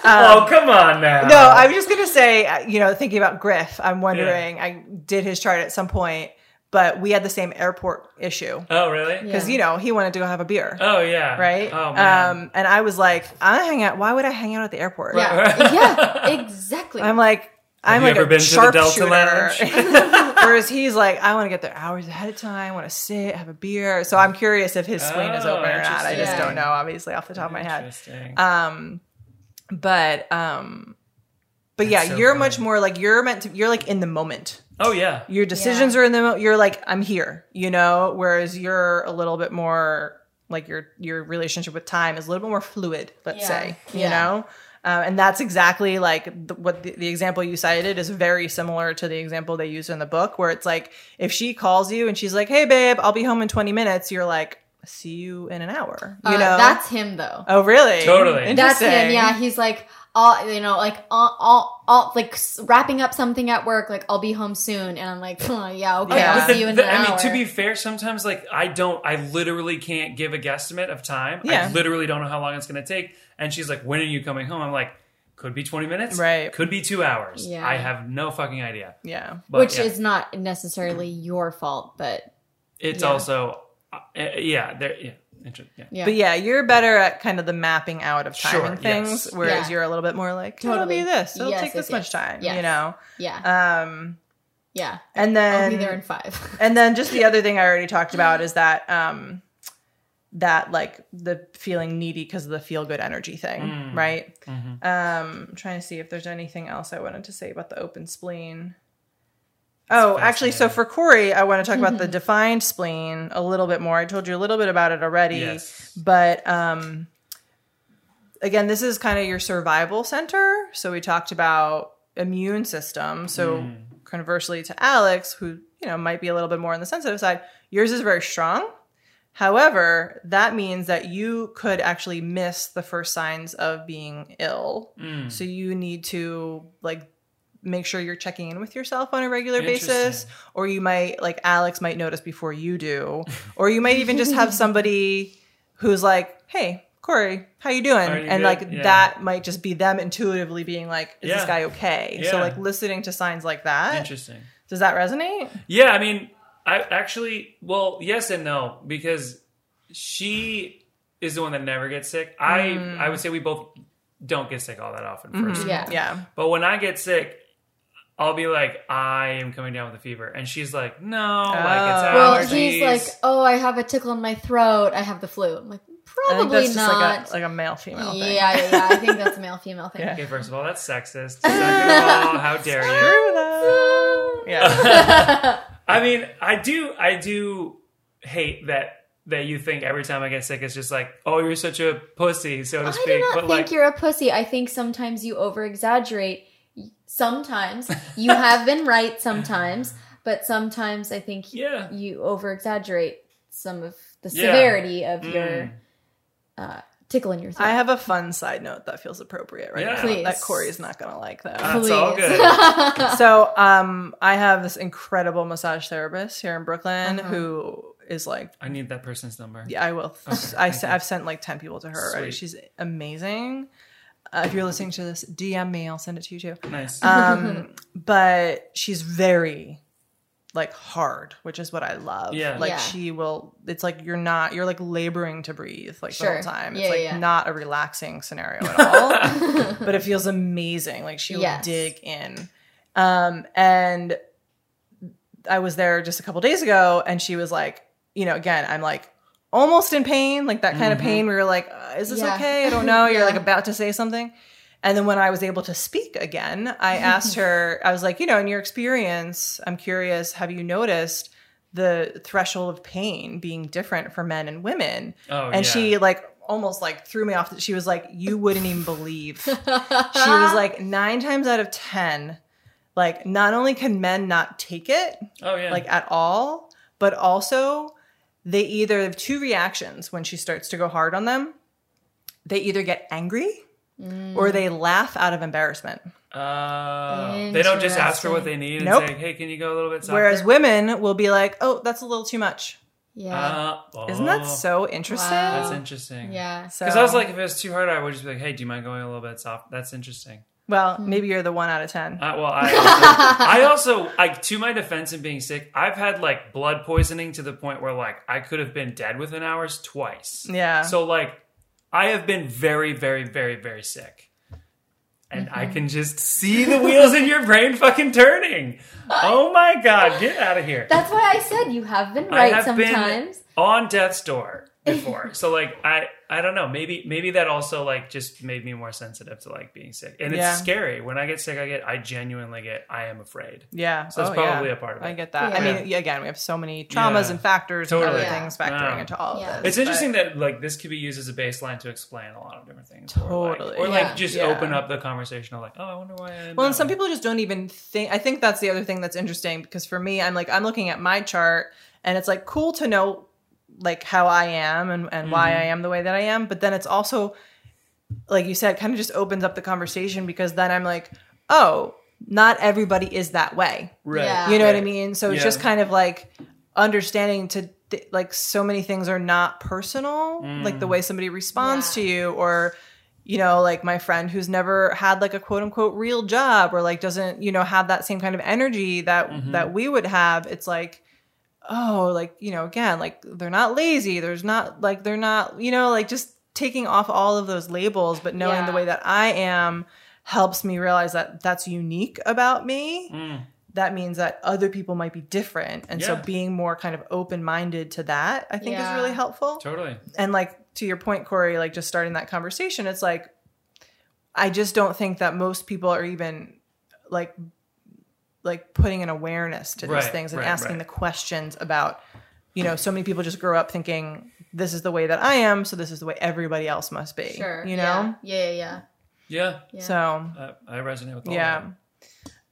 oh, come on now. Um, no, I'm just going to say, uh, you know, thinking about Griff, I'm wondering, I did his chart at some point, but we had the same airport issue. Oh, really? Because, Yeah. you know, he wanted to go have a beer. Oh, yeah. Right? Oh, man. Um, and I was like, I'm hang out. Why would I hang out at the airport? Yeah, yeah, exactly. I'm like, I'm you like ever a been to the Delta sharpshooter. Whereas he's like, I want to get there hours ahead of time. I want to sit, have a beer. So I'm curious if his spleen is Oh, open or not. I just don't know, obviously, off the top of my head. Um, but um, but That's yeah, so you're funny. much more like you're meant to. You're like in the moment. oh, yeah. Your decisions are in the. mo- You're like I'm here, you know. Whereas you're a little bit more like your your relationship with time is a little bit more fluid. Let's Yeah. say, you Yeah. know. Um, and that's exactly like the, what the, the example you cited is very similar to the example they use in the book, where it's like if she calls you and she's like, "Hey, babe, I'll be home in 20 minutes," you're like, "See you in an hour." You Uh, know, that's him though. oh really Totally. That's him. Yeah, he's like, all you know, like all, all, all like wrapping up something at work. Like, I'll be home soon, and I'm like, huh, yeah, okay, Yeah. I'll But the- see you in the- an I mean, to be fair, sometimes like I don't, I literally can't give a guesstimate of time. Yeah. I literally don't know how long it's going to take. And she's like, "When are you coming home?" I'm like, "Could be 20 minutes, Right. Could be two hours. Yeah. I have no fucking idea." Yeah. But, which yeah, is not necessarily your fault, but it's yeah. also, uh, yeah, there, yeah, inter- yeah. yeah, But yeah, you're better at kind of the mapping out of timing Sure, and things, yes. whereas Yeah. you're a little bit more like, totally Totally. it'll be this. It'll Yes, take yes, this much yes. time, Yes. you know. yeah, Um, yeah. and then I'll be there in five. and then just the other thing I already talked about is that um, that like the feeling needy because of the feel good energy thing, Mm. right? Mm-hmm. Um, I'm trying to see if there's anything else I wanted to say about the open spleen. Oh, actually, so for Corey, I want to talk about the defined spleen a little bit more. I told you a little bit about it already, Yes. but um, again, this is kind of your survival center. So we talked about immune system. So Mm. conversely to Alex, who you know might be a little bit more on the sensitive side, yours is very strong. However, that means that you could actually miss the first signs of being ill. Mm. So you need to like make sure you're checking in with yourself on a regular basis or you might like Alex might notice before you do or you might even just have somebody who's like, "Hey, Corey, how you doing?" You and good? like Yeah. that might just be them intuitively being like, "Is this guy okay?" So like listening to signs like that. Interesting. Does that resonate? Yeah, I mean, I actually, well, yes and no, because she is the one that never gets sick. I Mm. I would say we both don't get sick all that often. Mm-hmm. First, Yeah. Yeah. but when I get sick, I'll be like, I am coming down with a fever, and she's like, No, like it's Oh. Well, allergies. he's like, oh, I have a tickle in my throat. I have the flu. I'm like, I think probably that's just not. like a like a male female yeah, thing. yeah, yeah. I think that's a male female thing. Yeah. Okay, first of all, that's sexist. Second of all, how dare you? Yeah. I mean, I do, I do hate that that you think every time I get sick, it's just like, oh, you're such a pussy, so to I speak. do not but think like, you're a pussy. I think sometimes you over exaggerate. Sometimes you have been right. Sometimes, but sometimes I think yeah, you over exaggerate some of the Yeah. severity of Mm. your uh, tickle in your throat. I have a fun side note that feels appropriate right Yeah. now Please. that Corey's not gonna like though. that's all good. so um I have this incredible massage therapist here in Brooklyn Uh-huh. who is like I need that person's number. yeah, I will. I, have sent like 10 people to her already. She's amazing. Uh, if you're listening to this, DM me. I'll send it to you too. Nice. Um, but she's very like hard, which is what I love. Yeah. Like Yeah. she will, it's like you're not, you're like laboring to breathe like the whole time. It's Yeah, like yeah. not a relaxing scenario at all, but it feels amazing. Like she'll Yes. dig in. Um, and I was there just a couple days ago and she was like, you know, again, I'm like almost in pain, like that kind of pain where you're like, uh, is this Yeah. okay? I don't know. You're Yeah. like about to say something. And then when I was able to speak again, I asked her, I was like, you know, in your experience, I'm curious, have you noticed the threshold of pain being different for men and women? Oh, and yeah. she like almost like threw me off. She was like, you wouldn't even believe. she was like, nine times out of 10, like not only can men not take it, oh yeah. like at all, but also they either have two reactions when she starts to go hard on them. They either get angry or they laugh out of embarrassment. Uh, they don't just ask for what they need and say, "Hey, can you go a little bit softer?" Whereas women will be like, "Oh, that's a little too much." yeah. uh, oh, Isn't that so interesting? Wow. That's interesting. yeah. So, Because I was like, if it was too hard, I would just be like, "Hey, do you mind going a little bit soft?" That's interesting. Well, maybe you're the one out of ten. Uh, well, I also, I also, like, to my defense in being sick, I've had like blood poisoning to the point where like I could have been dead within hours twice. Yeah. So like, I have been very, very, very, very sick, and Mm-hmm. I can just see the wheels in your brain fucking turning. Oh my god, get out of here! That's why I said you have been I right have sometimes. been on death's door before, so like I, I don't know. Maybe, maybe that also like just made me more sensitive to like being sick, and it's scary when I get sick. I get, I genuinely get, I am afraid. yeah, So that's Oh, probably yeah. a part of it. I get that. I mean, yeah, again, we have so many traumas Yeah. and factors Totally. and other Yeah. things factoring Yeah. into all Yeah. of this. It's interesting but- that like this could be used as a baseline to explain a lot of different things. Or like, Totally. or like Yeah. just Yeah. open up the conversation of like, oh, I wonder why. I am Well, and some people just don't even think. I think that's the other thing that's interesting because for me, I'm like, I'm looking at my chart and it's like cool to know like how I am and, and why Mm-hmm. I am the way that I am. But then it's also, like you said, kind of just opens up the conversation because then I'm like, oh, not everybody is that way. right? Yeah. You know what I mean? So it's Yeah. just kind of like understanding to th- like so many things are not personal, like Mm. the way somebody responds Yeah. to you or you know, like my friend who's never had like a quote unquote real job or like doesn't, you know, have that same kind of energy that Mm-hmm. that we would have. It's like oh, like, you know, again, like they're not lazy, there's not like they're not, you know, like just taking off all of those labels, but knowing the way that I am helps me realize that that's unique about me Mm. that means that other people might be different. And so being more kind of open minded to that, I think Yeah. is really helpful. Totally. And like to your point, Corey, like just starting that conversation, it's like, I just don't think that most people are even like, like putting an awareness to these Right, things and right, asking right. the questions about, you know, so many people just grow up thinking this is the way that I am, so this is the way everybody else must be. Sure. You know? Yeah. Yeah. Yeah. Yeah. yeah. So I, I resonate with all yeah.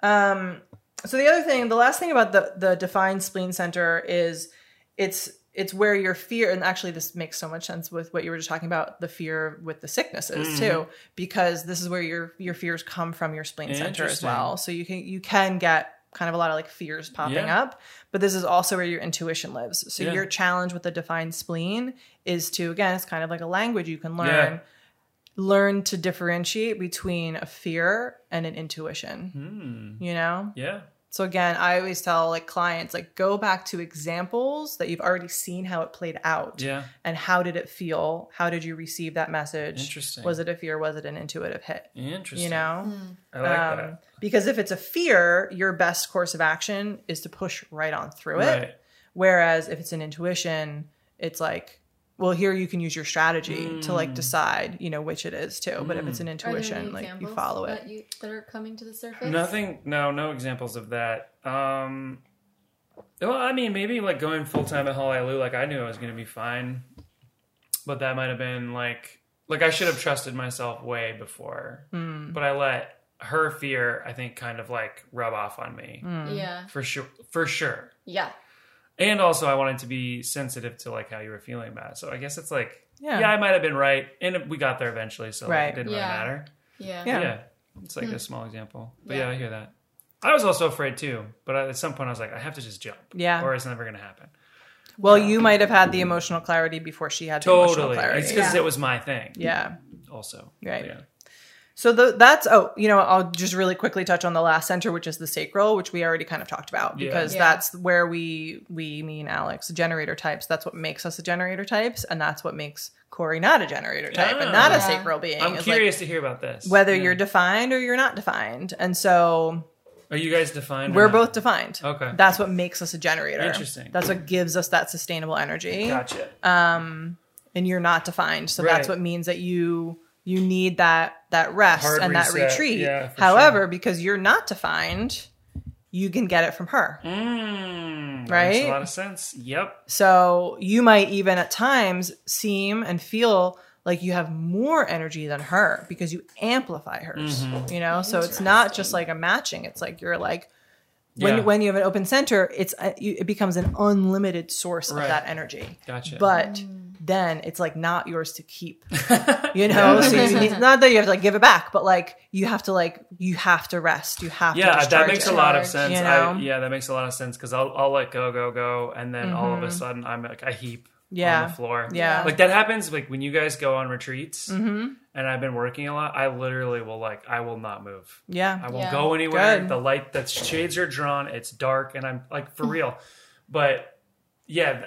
that. Um, so the other thing, the last thing about the the defined spleen center is it's it's where your fear and actually this makes so much sense with what you were just talking about the fear with the sicknesses Mm-hmm. too because this is where your your fears come from your spleen center as well so you can you can get kind of a lot of like fears popping Yeah. up but this is also where your intuition lives so Yeah. your challenge with the defined spleen is to again it's kind of like a language you can learn Yeah. learn to differentiate between a fear and an intuition Hmm. you know Yeah. So again i always tell like clients like go back to examples that you've already seen how it played out Yeah. and how did it feel how did you receive that message Interesting. was it a fear was it an intuitive hit Interesting. you know I like um, that. because if it's a fear your best course of action is to push right on through it Right. whereas if it's an intuition it's like well here you can use your strategy to Mm. like decide you know which it is too but if it's an Are there any intuition like you follow it that, you, that are coming to the surface? Nothing. No, no examples of that. Um, well, I mean, maybe like going full time at Honolulu, like I knew I was going to be fine, but that might have been like, like I should have trusted myself way before, Hmm. but I let her fear, I think, kind of like rub off on me Hmm. Yeah. for sure, for sure. Yeah. And also, I wanted to be sensitive to like how you were feeling about it. So I guess it's like, Yeah. yeah, I might have been right, and we got there eventually, so like, it didn't Yeah. really matter. Yeah. Yeah. Yeah. It's like a hmm. small example. But Yeah. yeah. I hear that. I was also afraid too, but at some point I was like, I have to just jump. Yeah. Or it's never going to happen. well you might have had the emotional clarity before she had the emotional Totally. clarity It's because Yeah. it was my thing. yeah Also. Right. Yeah. So the, that's oh, you know, I'll just really quickly touch on the last center, which is the sacral, which we already kind of talked about Yeah. because Yeah. that's where we we mean Alex generator types. That's what makes us a generator types, and that's what makes Corey not a generator type and not Ah. a Yeah. sacral being. I'm It's like curious to hear about this. whether Yeah. you're defined or you're not defined, and so Are you guys defined? we're both defined. Okay. That's what makes us a generator. Interesting. That's what gives us that sustainable energy. Gotcha. and you're not defined. So that's what means that you you need that that rest Hard and that retreat. Yeah, for However, because you're not defined, you can get it from her. Mm, Makes Right? a lot of sense. Yep. So you might even at times seem and feel like you have more energy than her because you amplify hers. Mm-hmm. You know, so it's not just like a matching. It's like you're like when Yeah. when you have an open center, it's uh, you, it becomes an unlimited source Right. of that energy. Gotcha. But then it's like not yours to keep. You know, so you need, not that you have to like give it back, but like you have to like you have to rest. You have to. yeah, that makes it. a lot of sense. you I, yeah, that makes a lot of sense because I'll, I'll let go, go, go, and then all of a sudden I'm like a heap Mm-hmm. Yeah. on the floor. Yeah. like that happens like when you guys go on retreats, and I've been working a lot. I literally will like I will not move. Yeah. I won't Yeah. go anywhere. Good. The light, the shades are drawn. It's dark, and I'm like for real. But yeah, th-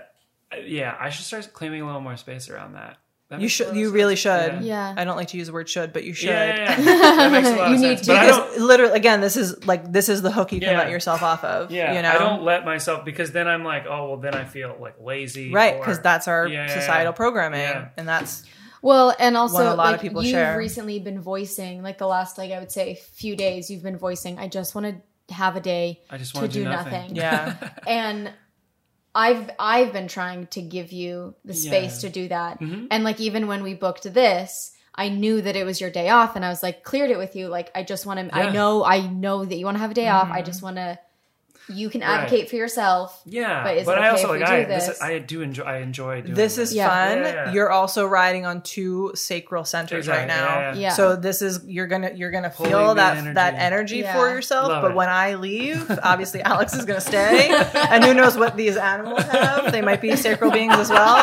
yeah, I should start claiming a little more space around that. That You should. You sense. really should. Yeah. Yeah. I don't like to use the word should, but you should. Yeah, yeah, yeah. that makes a lot You of need sense. to, But I Because don't. literally, again, this is like this is the hook you can Yeah. let yourself off of. Yeah, you know, I don't let myself because then I'm like, oh well, then I feel like lazy, right? Because that's our Yeah, yeah, societal yeah. programming, Yeah. and that's Well, and also What a lot of people you've share. recently been voicing, like the last like I would say few days, you've been voicing. I just want to have a day I just to want do to do nothing. yeah, and I've I've been trying to give you the space Yeah. Mm-hmm. to do that. And like even when we booked this, I knew that it was your day off and I was like cleared it with you like I just want to Yeah. I know I know that you want to have a day off. I Mm-hmm. just want to you can Right. advocate for yourself. Yeah, But is it I also if we like do I this? this. I do enjoy. I enjoy doing this is Yeah. fun. Yeah. You're also riding on two sacral centers right now. yeah, yeah. So this is you're gonna you're gonna Pulling feel the that energy. that energy Yeah. for yourself. Love but it. when I leave, obviously Alex is gonna stay, and who knows what these animals have? They might be sacral beings as well.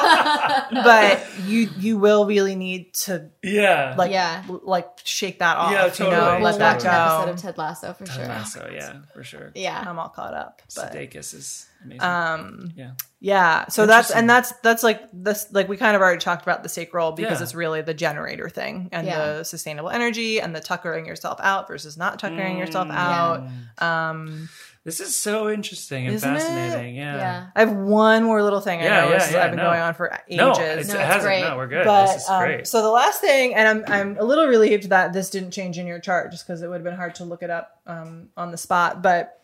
But you you will really need to Yeah, like Yeah. like shake that off. Yeah, You totally. know, We'll let We'll that watch an episode of Ted Lasso for sure. so yeah, for sure. Yeah. I'm all caught up. But Sudeikis is amazing. um yeah, Yeah, so that's and that's that's like this like we kind of already talked about the sacral because Yeah. it's really the generator thing and Yeah. the sustainable energy and the tuckering yourself out versus not tuckering yourself Mm. out. Um This is so interesting and fascinating. Yeah. Yeah. I have one more little thing. I yeah, know yeah, yeah, I've been no. going on for ages. No, it's, No, it hasn't. great. No, we're good. But this is um, great. so the last thing, and I'm I'm a little relieved that this didn't change in your chart, just because it would have been hard to look it up um, on the spot. But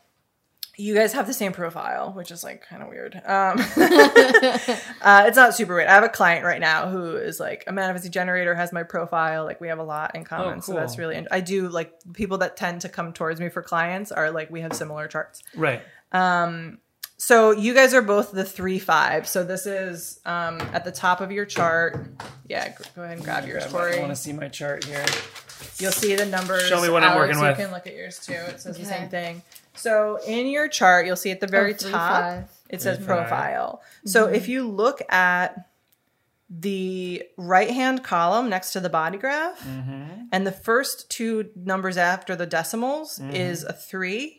you guys have the same profile, which is like kind of weird. Um, uh, it's not super weird. I have a client right now who is like a manifesting generator, has my profile. Like we have a lot in common, so that's cool. really. I do like people that tend to come towards me for clients are like we have similar charts. right. So you guys are both the three five. So this is um, at the top of your chart. Yeah, go ahead and grab yours, I Corey. want to see my chart here. You'll see the numbers. Show me what I'm Alex, working with. You can look at yours too. It says the same thing. So in your chart, you'll see at the very Oh, three, top, five. it says Three, five. profile. So if you look at the right hand column next to the body graph, Mm-hmm. and the first two numbers after the decimals is a three.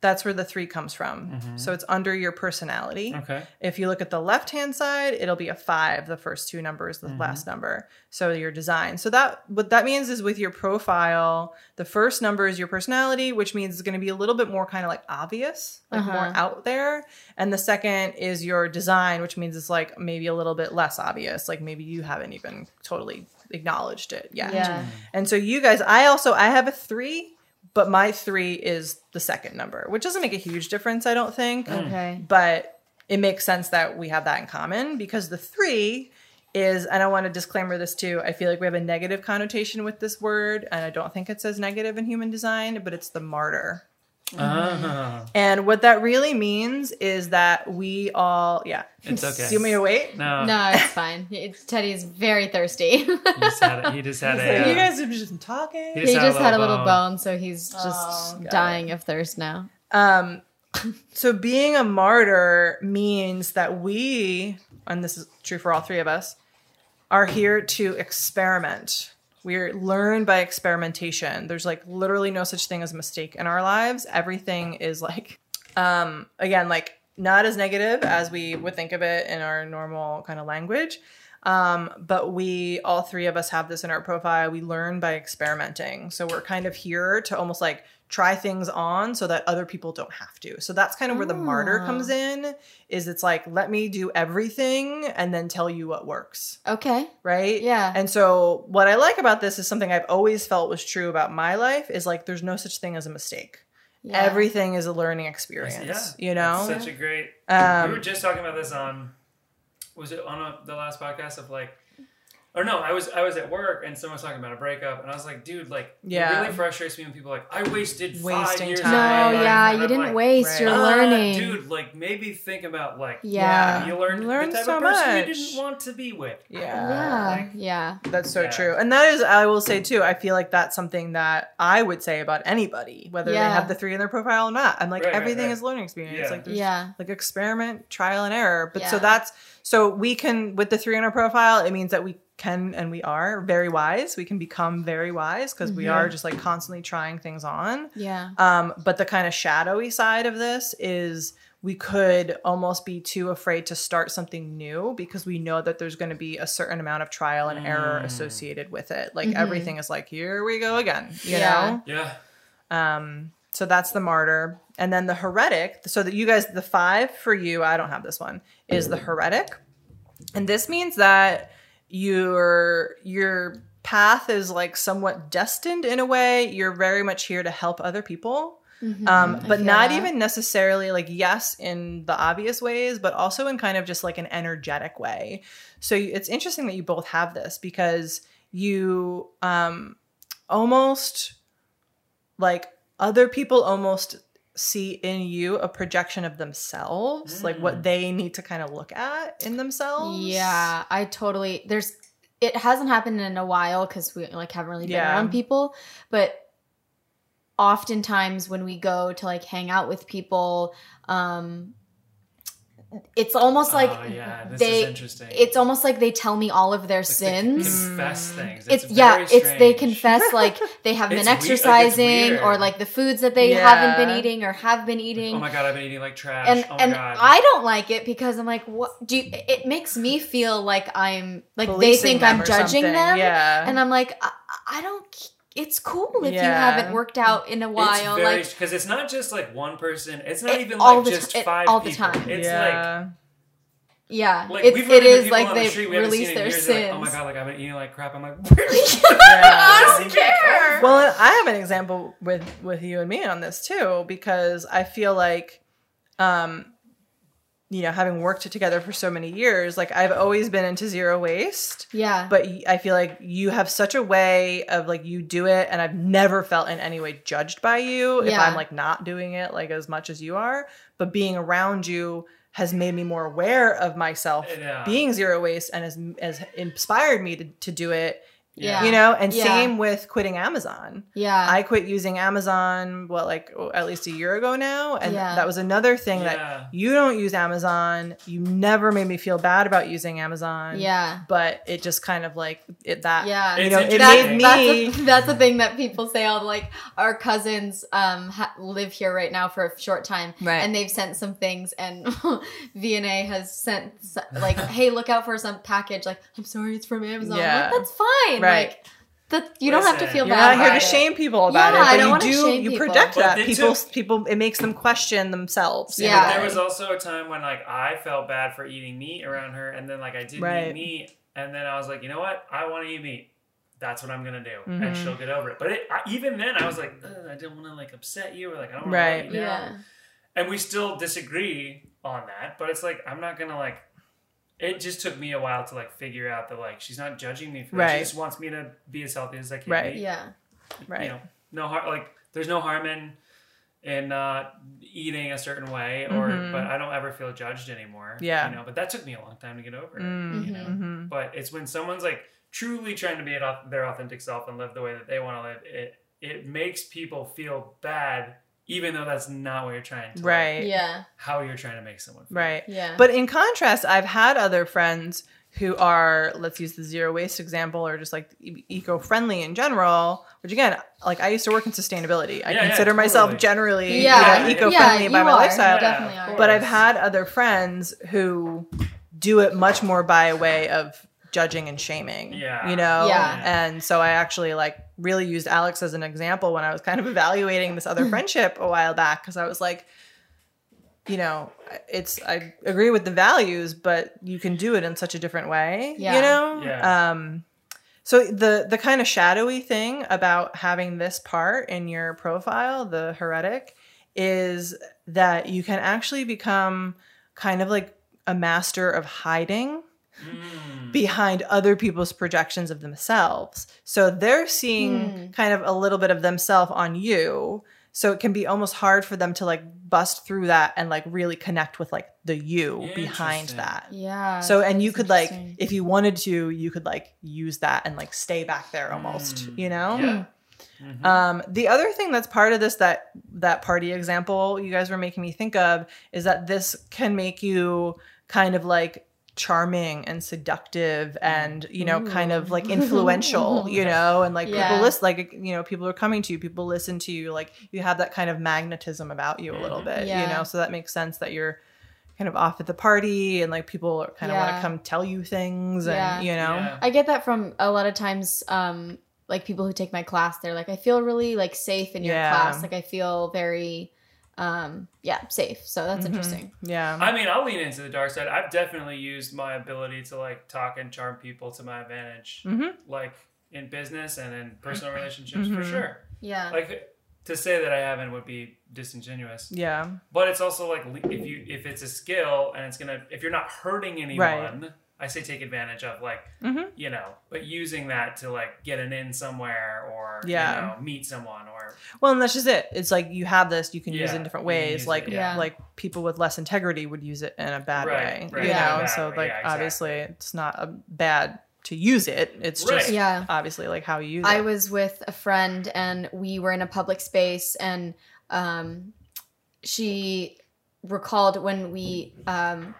That's where the three comes from. So it's under your personality. Mm-hmm. Okay. If you look at the left hand side, it'll be a five, the first two numbers, the last number. So your design. So that what that means is with your profile, the first number is your personality, which means it's going to be a little bit more kind of like obvious, like more out there. And the second is your design, which means it's like maybe a little bit less obvious, like maybe you haven't even totally acknowledged it yet. Yeah. And so you guys, I also I have a three, but my three is the second number, which doesn't make a huge difference, I don't think. Mm. Okay. but it makes sense that we have that in common because the three is and i want to disclaimer this too i feel like we have a negative connotation with this word and i don't think it says negative in human design but it's the martyr Ah. and what that really means is that we all yeah It's okay. do you want me to wait No. No, it's fine. It's, Teddy's very thirsty. He just had a, he just had a. you uh, guys have just been talking He he just had a little bone. bone, so he's just Oh, got dying of thirst now. Um, so being a martyr means that we, and this is true for all three of us, are here to experiment. We learn by experimentation. There's like literally no such thing as a mistake in our lives. Everything is like, um, again, like not as negative as we would think of it in our normal kind of language. Um, but we, all three of us, have this in our profile. We learn by experimenting. So we're kind of here to almost like try things on so that other people don't have to. So that's kind of where the martyr Ah. comes in. Is it's like let me do everything and then tell you what works, Okay. right? Yeah. And so what I like about this is something I've always felt was true about my life is like there's no such thing as a mistake. Yeah. Everything is a learning experience. Yeah, you know. That's such a great. Um, we were just talking about this on. Was it on a, the last podcast of like, or no? I was I was at work and someone was talking about a breakup and I was like, dude, like, Yeah. it really frustrates me when people are like, I wasted five Wasting years. time. no, life," yeah, and you I'm didn't like, waste. Right. You're "Ah, learning. dude. Like maybe think about like, Yeah. you learned You learned the type so of person much. you didn't want to be with. yeah. yeah. Like- yeah. That's so Yeah. true. And that is, I will say too, I feel like that's something that I would say about anybody, whether Yeah. they have the three in their profile or not. I'm like, Right, right, everything right. is learning experience. Yeah. Like, there's Yeah. like experiment, trial and error. But so that's, so we can, with the three in our profile, it means that we can and we are very wise. We can become very wise because we are just like constantly trying things on. Yeah. Um, but the kind of shadowy side of this is we could almost be too afraid to start something new because we know that there's going to be a certain amount of trial and error associated with it. Like everything is like, here we go again, you Yeah. Yeah. Um, so that's the martyr. And then the heretic, so that you guys, the five for you, I don't have this one, is the heretic. And this means that your your path is like somewhat destined in a way. You're very much here to help other people. Um, but not that. even necessarily like yes in the obvious ways, but also in kind of just like an energetic way. So you- it's interesting that you both have this because you um, almost like other people almost see in you a projection of themselves, like what they need to kind of look at in themselves. Yeah, I totally. There's. It hasn't happened in a while because we like haven't really been Yeah. around people, but oftentimes when we go to like hang out with people, um, it's almost like oh, yeah, this they. is interesting. It's almost like they tell me all of their Like, they sins. confess things. it's, It's, yeah very it's they confess like they have been It's weird- like, exercising or like the foods that they Yeah. haven't been eating or have been eating Oh my god, I've been eating like trash. and oh my and god. I don't like it because I'm like, what do you, it makes me feel like I'm like Policing they think I'm judging something. them, Yeah. and I'm like, I, I don't. It's cool if you haven't worked out in a while. it's very like because it's not just like one person. It's not It- even all like the just ti- it- five all the time. It's yeah. yeah, like like it, we've it run into is people like on the they've released release their years, sins. Like, oh my god, like I've been eating like crap. I'm like, really? Yeah. Honestly, care. Well, I have an example with with you and me on this too because I feel like, um, you know, having worked together for so many years, like I've always been into zero waste. yeah, But I feel like you have such a way of like you do it, and I've never felt in any way judged by you if Yeah. I'm like not doing it like as much as you are. But being around you has made me more aware of myself Yeah. being zero waste and has has inspired me to, to do it. Yeah, You know, and Yeah. same with quitting Amazon. yeah, I quit using Amazon, what, like oh, at least a year ago now. And Yeah. that was another thing Yeah. that you don't use Amazon. You never made me feel bad about using Amazon. yeah. But it just kind of like it that, Yeah, you know, it made me. that's, a, that's the thing that people say. All like our cousins um ha- live here right now for a short time, Right. And they've sent some things, and VNA has sent like, "Hey, look out for some package." Like, I'm sorry, it's from Amazon. I'm Yeah. like, that's fine. Right. Like, that you don't have to Listen, feel You're bad. not here to about it. shame people about Yeah, I don't wanna you do shame you people. project But that. People took- people it makes them question themselves. Yeah. But there was also a time when like I felt bad for eating meat around her, and then like I didn't Right. eat meat, and then I was like, you know what? I want to eat meat. That's what I'm gonna do, Mhm. and she'll get over it. But it, I, even then, I was like, I didn't want to like upset you, or like I don't want Right. to let you down. Yeah, And we still disagree on that, but it's like I'm not gonna like. It just took me a while to like figure out that like she's not judging me for it. Right. She just wants me to be as healthy as I can Right. be yeah, Right. you know, no harm. Like, there's no harm in in uh, eating a certain way, or Mhm. but I don't ever feel judged anymore. Yeah. you know. But that took me a long time to get over. it, Mm, You know, mhm. but it's when someone's like truly trying to be an their authentic self and live the way that they want to live. It it makes people feel bad, even though that's not what you're trying to. like, Right. yeah, how you're trying to make someone. Feel. Right. yeah. But in contrast, I've had other friends who are, let's use the zero waste example, or just like eco-friendly in general. Which again, like I used to work in sustainability. I Yeah, yeah, consider myself generally, yeah, you know, eco-friendly yeah, by you my are. lifestyle. You definitely are. But I've had other friends who do it much more by a way of judging and shaming. Yeah. You know? Yeah. And so I actually like really used Alex as an example when I was kind of evaluating this other friendship a while back because I was like, you know, it's I agree with the values, but you can do it in such a different way. Yeah. You know? Yeah. Um so the the kind of shadowy thing about having this part in your profile, the heretic, is that you can actually become kind of like a master of hiding Mm. behind other people's projections of themselves. So they're seeing Hmm. kind of a little bit of themselves on you. So it can be almost hard for them to like bust through that and like really connect with like the you behind that. yeah. So and you could like if you wanted to, you could like use that and like stay back there almost, Mm. you know? Yeah. Mhm. Um, the other thing that's part of this that that party example you guys were making me think of is that this can make you kind of like charming and seductive and you know kind of like influential you know and like Yeah. people listen like you know people are coming to you people listen to you like you have that kind of magnetism about you a little Mhm. bit you know so that makes sense that you're kind of off at the party and like people are kind of want to come tell you things and Yeah. you know Yeah. I get that from a lot of times, um, like people who take my class, they're like, I feel really like safe in your Yeah. class. Like I feel very, um, yeah, safe. So that's Mhm. interesting. yeah I mean, I'll lean into the dark side. I've definitely used my ability to like talk and charm people to my advantage, Mhm. like in business and in personal relationships for Mhm. sure. Yeah. Like to say that I haven't would be disingenuous. yeah But it's also like if you if it's a skill and it's gonna if you're not hurting anyone, I say take advantage of like Mhm. you know, but using that to like get an in somewhere or Yeah. you know meet someone or Well, and that's just it. It's like you have this, you can use it in different ways. Like it, yeah. like people with less integrity would use it in a bad Right, way. right, you yeah, know, so way, like yeah, obviously it's not a bad to use it. It's just Yeah. obviously like how you use I it. was with a friend and we were in a public space and um, she recalled when we um,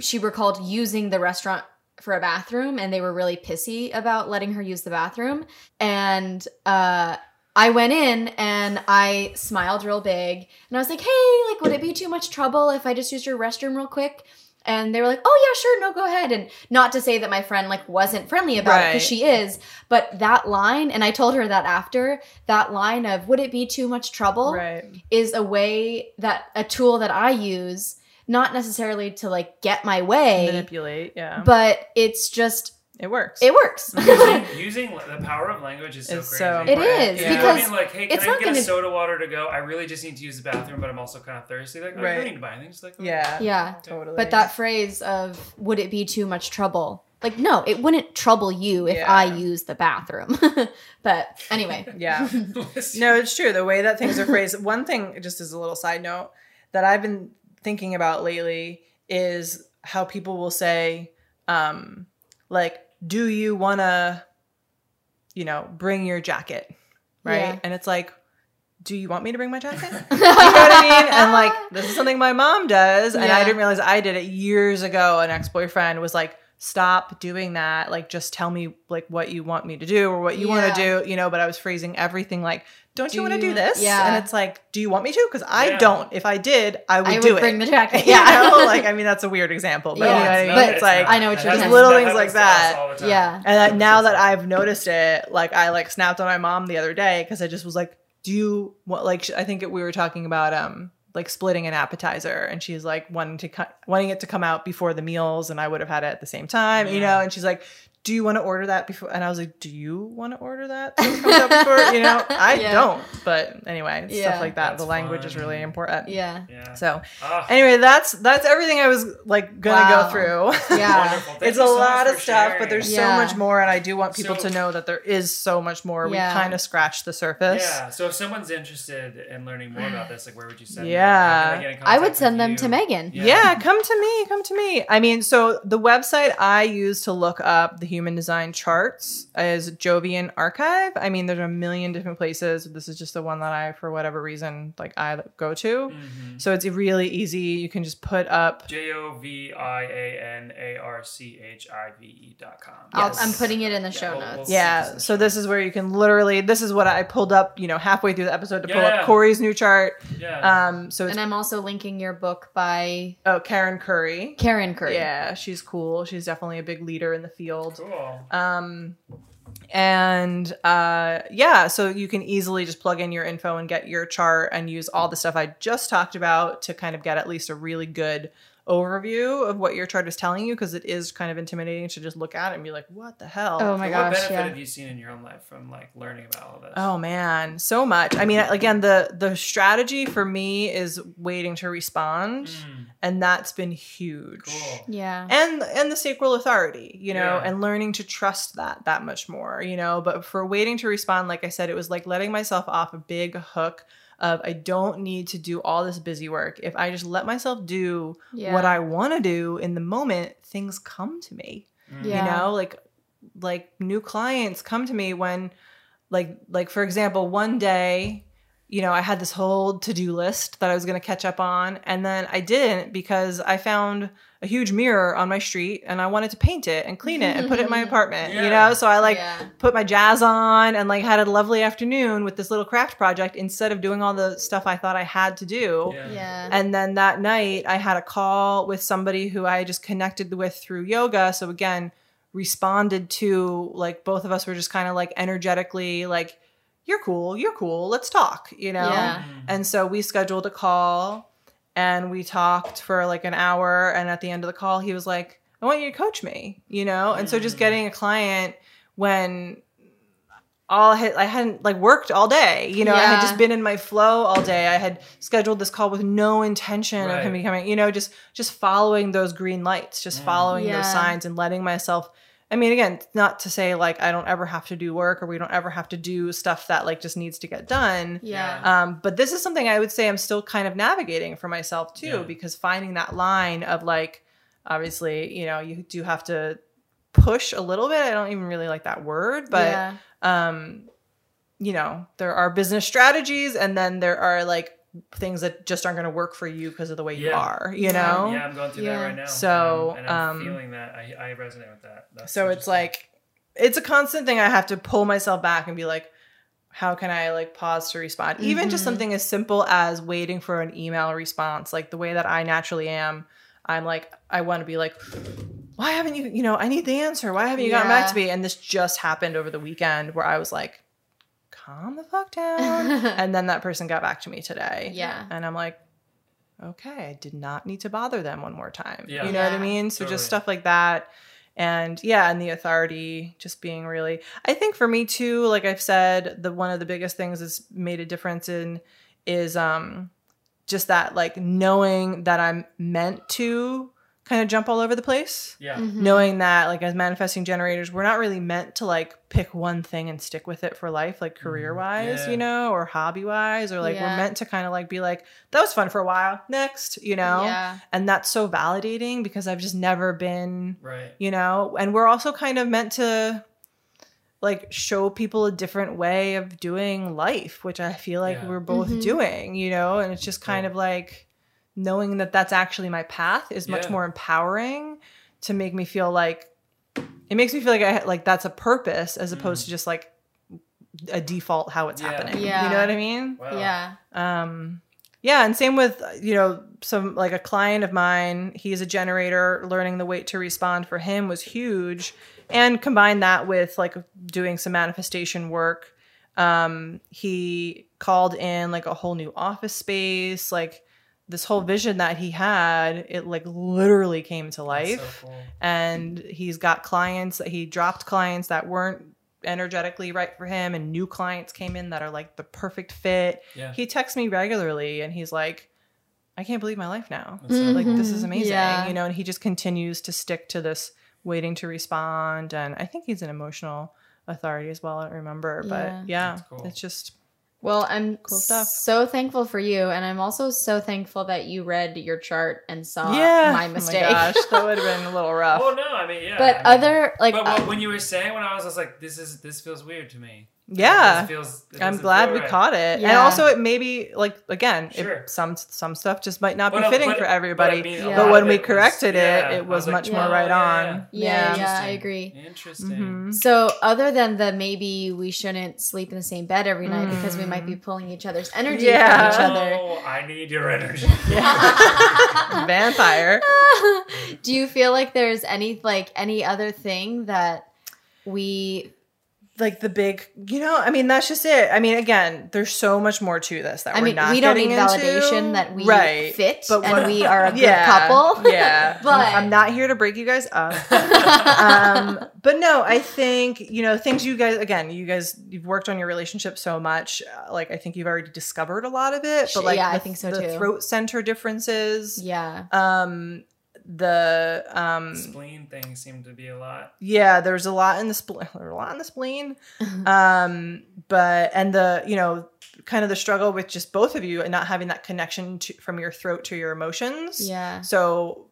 she recalled using the restaurant for a bathroom and they were really pissy about letting her use the bathroom and uh, I went in and I smiled real big and I was like, "Hey, like would it be too much trouble if I just used your restroom real quick?" and they were like, "Oh yeah, sure, no, go ahead." And not to say that my friend like wasn't friendly about it because she is, but that line, and I told her that after that line of "Would it be too much trouble?" Right. is a way that a tool that I use, not necessarily to like get my way, Manipulate. Yeah. but it's just it works. it works. using, using the power of language is so It's crazy. so It is, Yeah. because I mean, like, hey, can it's I not get a gonna- soda water to go? I really just need to use the bathroom, but I'm also kind of thirsty. Like, oh, you Right. don't need to buy anything. Just like, oh, yeah. yeah. Totally. But that phrase of would it be too much trouble? Like, no, it wouldn't trouble you if Yeah. I use the bathroom. but anyway. Yeah. No, it's true. The way that things are phrased. One thing, just as a little side note, that I've been thinking about lately is how people will say, um, like, do you want to, you know, bring your jacket? Right. Yeah. And it's like, do you want me to bring my jacket? you know what I mean? And like, this is something my mom does. And I didn't realize I did it years ago. An ex boyfriend was like, stop doing that. Like, just tell me like what you want me to do or what you want to do, you know, but I was phrasing everything like, don't you want to do this? yeah. And it's like, do you want me to? Because I Yeah. don't. If I did, I would I do would it. bring the jacket. You Yeah. know? like, I mean, that's a weird example, but Yeah. you know what I It's mean? not- it's like, I know what you're saying. happens- little that things like happens to us that. all the time. Yeah. and that now that I've noticed it, like I like snapped on my mom the other day because I just was like, "Do you what?" Like I think we were talking about um like splitting an appetizer, and she's like wanting to cut wanting it to come out before the meals, and I would have had it at the same time, you know. And she's like, "Do you want to order that before?" And I was like, "Do you want to order that?" so it comes out before, you know. I Yeah. don't, but anyway, Yeah. stuff like that. That's the language is really important. Yeah. Yeah. So Ah, anyway, that's that's everything I was like gonna Wow. go through. Yeah. it's a so lot of stuff, sharing. but there's Yeah. so much more, and I do want people So- to know that there is so much more. Yeah. We kind of scratched the surface. Yeah. So if someone's interested in learning more about this, like, where would you send? them? Yeah. How can I would send them you? to Megan. Yeah. come to me, come to me. I mean, so the website I use to look up the human design charts is Jovian Archive. I mean, there's a million different places. This is just the one that I, for whatever reason, like I go to. Mm-hmm. So it's really easy. You can just put up. J O V I A N A R C H I V E dot com. I'll- Yes. I'm putting it in the Yeah, show we'll- we'll notes. Yeah, this so this is where you can literally. This is what I pulled up, you know, halfway through the episode to pull Yeah. up Corey's new chart. Yeah. Um, so it's And I'm also linking your book by oh Karen Curry. Karen Curry. Yeah, she's cool. She's definitely a big leader in the field. Cool. Um, and uh, yeah, so you can easily just plug in your info and get your chart and use all the stuff I just talked about to kind of get at least a really good overview of what your chart is telling you because it is kind of intimidating to just look at it and be like, what the hell? Oh my So what benefit Yeah. have you seen in your own life from like learning about all this? Oh man, so much. I mean, again, the the strategy for me is waiting to respond, Mm, and that's been huge. cool. Yeah. And and the sacral authority, you know, Yeah. and learning to trust that that much more, you know. But for waiting to respond, like I said, it was like letting myself off a big hook of I don't need to do all this busy work. If I just let myself do Yeah. what I want to do in the moment, things come to me mm. Yeah. you know like like new clients come to me when like like for example one day you know i had this whole to-do list that i was going to catch up on and then i didn't because i found a huge mirror on my street and i wanted to paint it and clean it and put it in my apartment you know so i like Yeah. put my jazz on and like had a lovely afternoon with this little craft project instead of doing all the stuff i thought i had to do Yeah. Yeah. and then that night, I had a call with somebody who I just connected with through yoga. So again, responded to like both of us were just kind of like energetically like, "You're cool, you're cool, let's talk," you know. Yeah. Mm-hmm. And so we scheduled a call, and we talked for like an hour. And at the end of the call, he was like, "I want you to coach me," you know. And so just Mm. getting a client when all I, had, I hadn't like worked all day. You know, yeah. I had just been in my flow all day. I had scheduled this call with no intention of him becoming, you know, just just following those green lights, just following Yeah. those signs and letting myself I mean, again, not to say like I don't ever have to do work or we don't ever have to do stuff that like just needs to get done. Yeah. Um, but this is something I would say I'm still kind of navigating for myself too, Yeah. because finding that line of like, obviously, you know, you do have to push a little bit. I don't even really like that word, but yeah. um, you know, there are business strategies and then there are like things that just aren't going to work for you because of the way you are, you know? Yeah, I'm going through Yeah. that right now. So, um, and I'm um, feeling that. I, I resonate with that. That's so it's like it's a constant thing i have to pull myself back and be like how can i like pause to respond even just Mhm. something as simple as waiting for an email response like the way that i naturally am I'm like, I want to be like, why haven't you, you know, I need the answer. Why haven't you gotten back to me? And this just happened over the weekend where I was like, calm the fuck down. and then that person got back to me today. Yeah. And I'm like, okay, I did not need to bother them one more time. Yeah. You know what I mean? So Totally. just stuff like that. And yeah, and the authority just being really I think for me too, like I've said, the one of the biggest things that's made a difference in is um just that like knowing that I'm meant to kind of jump all over the place Yeah. Mm-hmm. knowing that like as manifesting generators we're not really meant to like pick one thing and stick with it for life like career wise Yeah. you know or hobby wise or like Yeah. we're meant to kind of like be like that was fun for a while next you know Yeah. and that's so validating because i've just never been Right. you know and we're also kind of meant to like show people a different way of doing life which i feel like Yeah. we're both Mhm. doing you know and it's just kind Cool. of like knowing that that's actually my path is much Yeah. more empowering to make me feel like it makes me feel like i like that's a purpose as opposed to just like a default how it's Mm. Yeah. happening Yeah. you know what i mean Wow. Yeah. um yeah and same with you know some like a client of mine he's a generator learning the wait to respond for him was huge and combine that with like doing some manifestation work um he called in like a whole new office space like this whole vision that he had it like literally came to life so cool. and he's got clients that he dropped clients that weren't energetically right for him and new clients came in that are like the perfect fit Yeah. he texts me regularly and he's like i can't believe my life now That's so Mhm. like this is amazing Yeah. you know and he just continues to stick to this waiting to respond and i think he's an emotional authority as well i don't remember Yeah. but yeah cool. it's just Well, I'm Cool stuff. so thankful for you, and I'm also so thankful that you read your chart and saw yeah my Oh mistake. gosh that would have been a little rough Well, no, I mean, yeah. but I mean, other like but uh, what, when you were saying when I was, I was like, this is this feels weird to me. Yeah This feels, it I'm glad feel we right. caught it, and also it maybe like again, Sure. it, some some stuff just might not But, be uh, fitting but- for but I everybody. mean, Yeah. But when we it was- corrected yeah, it, I it was much oh, more right yeah, on. Yeah, Yeah. yeah, I agree. Interesting. Mhm. So other than the maybe we shouldn't sleep in the same bed every night because we might be pulling each other's energy Yeah. from each other. Oh, I need your energy. Vampire. Do you feel like there's any like any other thing that we Like the big, you know, I mean, that's just it. I mean, again, there's so much more to this that I we're mean, not we don't need getting into. validation that we right. fit But and what- we are a good couple. Yeah, But- I'm not here to break you guys up. um, but no, I think you know things you guys again. You guys you've worked on your relationship so much. Uh, like I think you've already discovered a lot of it. But like yeah, I think so the too. throat center differences. yeah. Um, the um, Spleen thing seemed to be a lot. yeah, there's a lot in the spleen. There's a lot in the spleen. um, but and the you know kind of the struggle with just both of you and not having that connection to, from your throat to your emotions. Yeah. So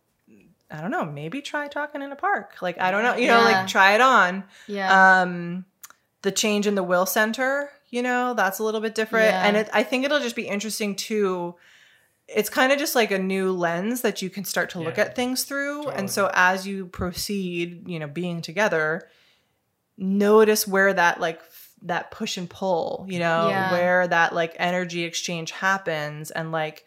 I don't know, maybe try talking in a park. Like I don't know, you know, Yeah. like try it on. Yeah. Um the change in the will center, you know, that's a little bit different. Yeah. And it, I think it'll just be interesting too. It's kind of just like a new lens that you can start to look at things through. Totally. And so as you proceed, you know, being together, notice where that like f- that push and pull, you know, Yeah. where that like energy exchange happens and like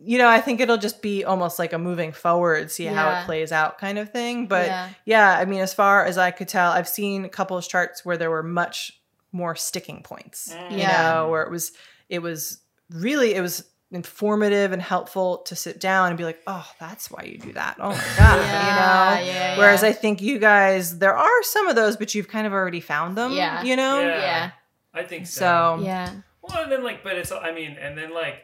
you know, I think it'll just be almost like a moving forward, see how it plays out kind of thing. But Yeah. yeah. I mean, as far as I could tell, I've seen a couple of charts where there were much more sticking points, you mm. Yeah. know, where it was, it was really, it was informative and helpful to sit down and be like, oh, that's why you do that. Oh my God, Yeah, you know? yeah, Whereas yeah. I think you guys, there are some of those, but you've kind of already found them, Yeah. you know? Yeah. Yeah. I think so. So, Yeah. Well, and then like, but it's I mean, and then like,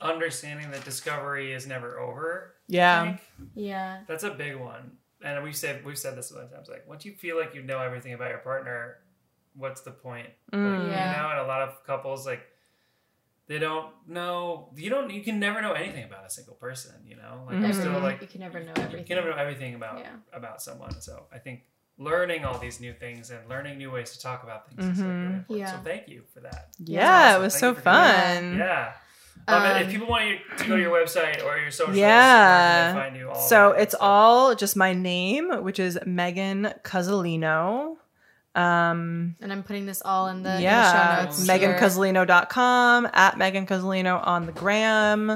understanding that discovery is never over. Yeah. Yeah. That's a big one. And we've said we've said this a lot of times. Like once you feel like you know everything about your partner, what's the point? Mm. Like, Yeah. You know, and a lot of couples like they don't know. You don't. You can never know anything about a single person. You know, like you're Mhm. still like you can never know everything you everything. can never know everything about Yeah. about someone. So I think learning all these new things and learning new ways to talk about things is like Mhm. really important. Yeah. So thank you for that. Yeah, awesome. it was Thank so you for doing that. fun. Yeah. Um, and if Um, people want you to go to your website or your socials, Yeah. they find you all So it's stuff? all just my name, which is Megan Cozzolino. Um, And I'm putting this all in the, in the yeah, show notes. Megan here. MeganCozzolino.com, at Megan Cozzolino on the gram.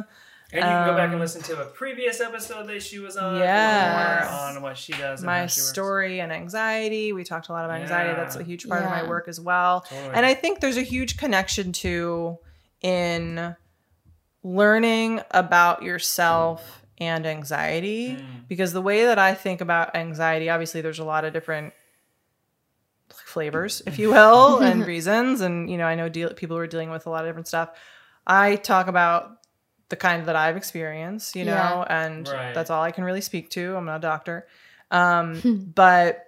And you can go back and Um, listen to a previous episode that she was on. Yes. For more on what she does. And my how she works. story and anxiety. We talked a lot about anxiety. That's a huge part of my work as well. Totally. And I think there's a huge connection to in learning about yourself and anxiety Mm. because the way that I think about anxiety, obviously there's a lot of different flavors, if you will, and reasons. And you know, I know deal- people who are dealing with a lot of different stuff. I talk about the kind that I've experienced, you know, Yeah. and Right. that's all I can really speak to. I'm not a doctor. Um, but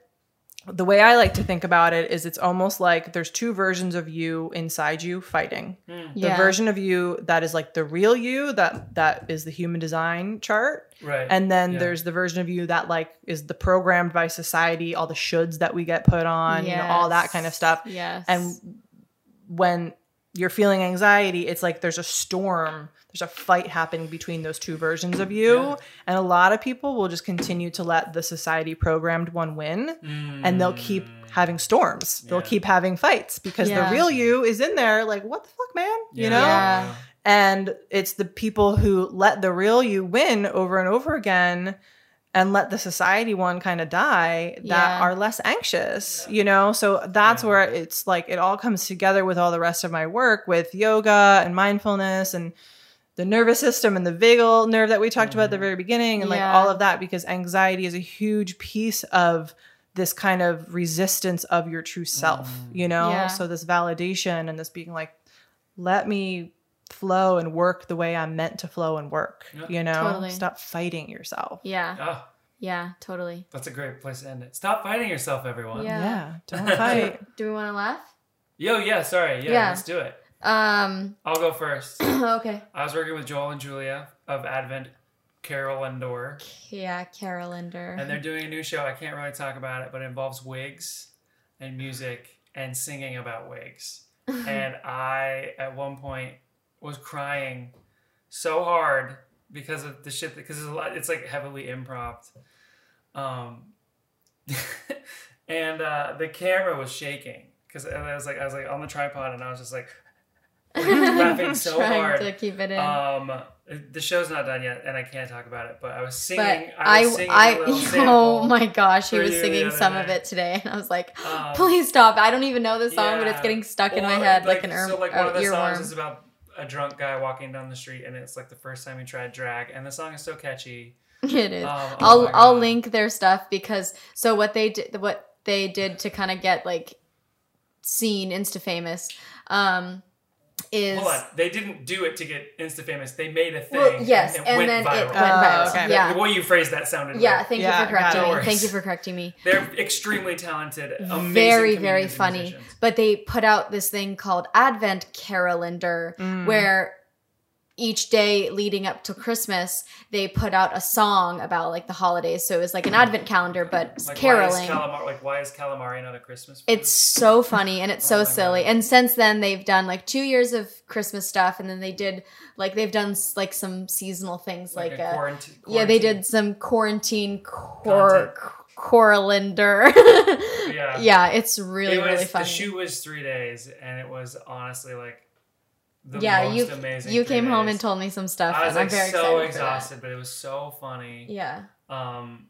the way I like to think about it is it's almost like there's two versions of you inside you fighting. Hmm. The Yeah. version of you that is like the real you, that that is the human design chart. Right. And then Yeah. there's the version of you that like is the programmed by society, all the shoulds that we get put on, you know, all that kind of stuff. Yes. And when you're feeling anxiety, it's like there's a storm, there's a fight happening between those two versions of you. Yeah. And a lot of people will just continue to let the society programmed one win and they'll keep having storms. They'll Mm. Keep having fights because Yeah. the real you is in there like, what the fuck, man? You know? Yeah. And it's the people who let the real you win over and over again and let the society one kind of die that Yeah. are less anxious, you know? So that's Yeah. where it's like it all comes together with all the rest of my work with yoga and mindfulness and the nervous system and the vagal nerve that we talked about at the mm-hmm. very beginning and like all of that because anxiety is a huge piece of this kind of resistance of your true self, mm. you know? Yeah. So this validation and this being like, let me flow and work the way I'm meant to flow and work, Yeah. you know? Totally. Stop fighting yourself. yeah. Oh, Yeah. Totally. that's a great place to end it. Stop fighting yourself, everyone. Yeah. Yeah, don't fight. Do we want to laugh? Yo, yeah, sorry. Yeah, Yeah. let's do it. Um. I'll go first. okay. I was working with Joel and Julia of Advent Carol and Door, Yeah, Carolinder. and they're doing a new show. I can't really talk about it, but it involves wigs and music and singing about wigs. and I, at one point, was crying so hard because of the shit because it's a lot. It's like heavily improv. Um, and uh, the camera was shaking because I was like I was like on the tripod and I was just like laughing so Trying hard. to keep it in. Um, the show's not done yet, and I can't talk about it. But I was singing. but I I, was singing I, oh my gosh, he was singing some of it today, and I was like, Um, please stop! I don't even know the song, but it's getting stuck in my head like, an erm- so like uh, one of the songs earworm. is about a drunk guy walking down the street, and it's like the first time he tried drag, and the song is so catchy. It is. Um, oh I'll I'll link their stuff because so what they did what they did to kind of get like seen insta famous um is Hold on, they didn't do it to get insta famous. They made a thing. well yes and, and, it then went it viral. went Oh, viral okay. yeah The way you phrased that sounded. yeah weird. thank Yeah, you for correcting me No thank you for correcting me They're extremely talented, amazing very very funny musicians. but they put out this thing called advent carolander Mm. where each day leading up to christmas they put out a song about like the holidays so it was like an advent calendar but Like caroling Why calamari, like why is calamari not a Christmas? Food? It's so funny and it's Oh so silly. God. And since then, they've done like two years of Christmas stuff, and then they did like they've done like some seasonal things, like, like, a uh, quarantine. yeah, they did some quarantine cor- coralinder. Yeah. yeah, it's really it was, really funny. The shoot was three days, and it was honestly like the yeah, most you amazing. you came home and told me some stuff, I was and I'm like very so excited for that. exhausted, but it was so funny. Yeah, Um,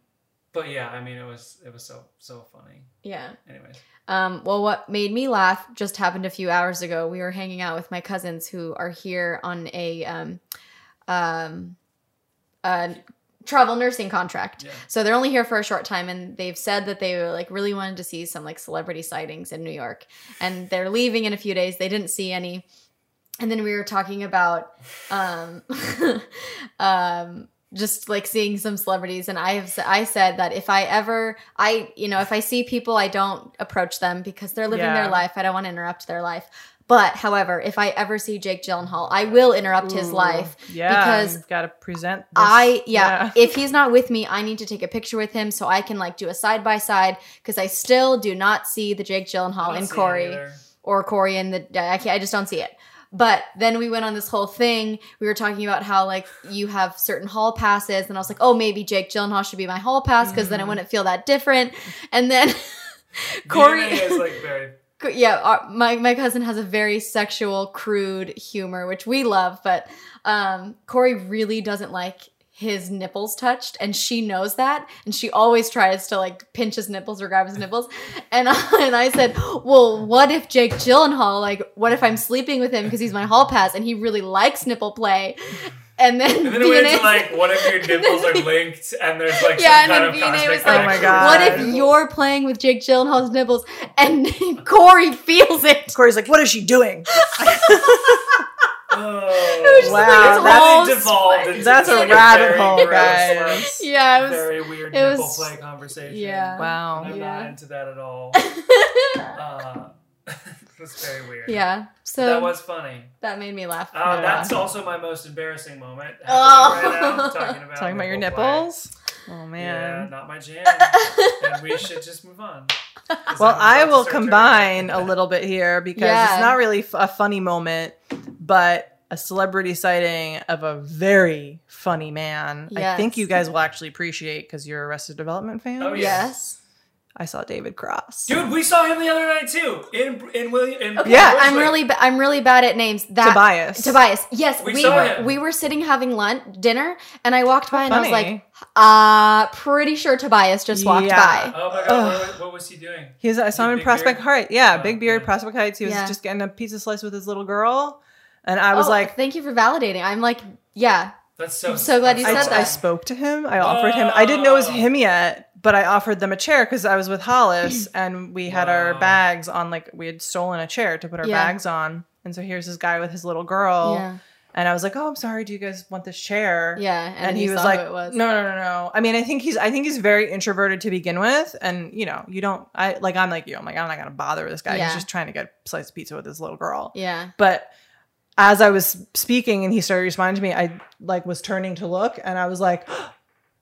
but yeah, I mean, it was it was so so funny. yeah. Anyways, Um, well, what made me laugh just happened a few hours ago. We were hanging out with my cousins who are here on a um, um, a travel nursing contract. Yeah. So they're only here for a short time, and they've said that they like really wanted to see some like celebrity sightings in New York, and they're leaving in a few days. They didn't see any, and then we were talking about um, um, just like seeing some celebrities and i have i said that if i ever i you know if i see people i don't approach them because they're living Yeah. their life i don't want to interrupt their life but however if i ever see jake gyllenhaal i will interrupt his life Yeah, because got to present. This. I yeah, if he's not with me, I need to take a picture with him so I can like do a side by side because I still do not see the Jake Gyllenhaal and Corey or Corey and the I, can't, I just don't see it. But then we went on this whole thing. We were talking about how like you have certain hall passes, and I was like, oh, maybe Jake Gyllenhaal should be my hall pass because then I wouldn't feel that different. And then Corey, DNA is like very yeah, our, my my cousin has a very sexual, crude humor, which we love, but um, Corey really doesn't like his nipples touched, and she knows that, and she always tries to like pinch his nipples or grab his nipples, and and I said, well, what if Jake Gyllenhaal, like, what if I'm sleeping with him because he's my hall pass and he really likes nipple play, and then, And then it went Vianney- like one of your nipples are linked, and there's like Yeah, some and kind then of Vianney cosmic was like, Oh my. God. What if you're playing with Jake Gyllenhaal's nipples and Corey feels it? Corey's like, what is she doing? Oh, just like That his really devolved into That's a like, rabbit very hole, gross, guys. Yeah, it was. A very weird it nipple was- play conversation. Yeah. Wow. I'm Yeah. not into that at all. uh, it's very weird. Yeah. So that was funny. that made me laugh. Uh, That's also my most embarrassing moment. Oh. Right now, talking about, Talking about your nipples. play. Nipples? Oh Yeah, man. not my jam. and we should just move on. Well, I'm I about to will combine a little bit here because Yeah. it's not really f- a funny moment, but a celebrity sighting of a very funny man. I think you guys will actually appreciate because you're Arrested Development fan. Oh, yeah. yes. I saw David Cross. Dude, we saw him the other night too. In in William. In Okay, Yeah. I'm really ba- I'm really bad at names. That Tobias. Tobias. Yes, We we, saw were him. we were sitting having lunch dinner, and I walked by and I was like, uh, pretty sure Tobias just walked Yeah. by. Oh my god, what, what was he doing? He was, I saw him in Prospect beard? Heights. Yeah, Oh, Big Beard, yeah. Prospect Heights. He was Yeah. just getting a pizza slice with his little girl. And I was Oh, like, thank you for validating. I'm like, yeah, That's so. I'm so glad you I, said I that. spoke to him. I offered him. I didn't know it was Oh. him yet, but I offered them a chair because I was with Hollis and we had our bags on. Like we had stolen a chair to put our Yeah. bags on, and so here's this guy with his little girl, Yeah. and I was like, "Oh, I'm sorry. Do you guys want this chair?" Yeah, and, And, he was like, was. "No, no, no, no." I mean, I think he's. I think he's very introverted to begin with, and you know, you don't. I like. I'm like you. I'm like, I'm not gonna bother this guy. Yeah. He's just trying to get a slice of pizza with his little girl. Yeah. But as I was speaking and he started responding to me, I like was turning to look and I was like,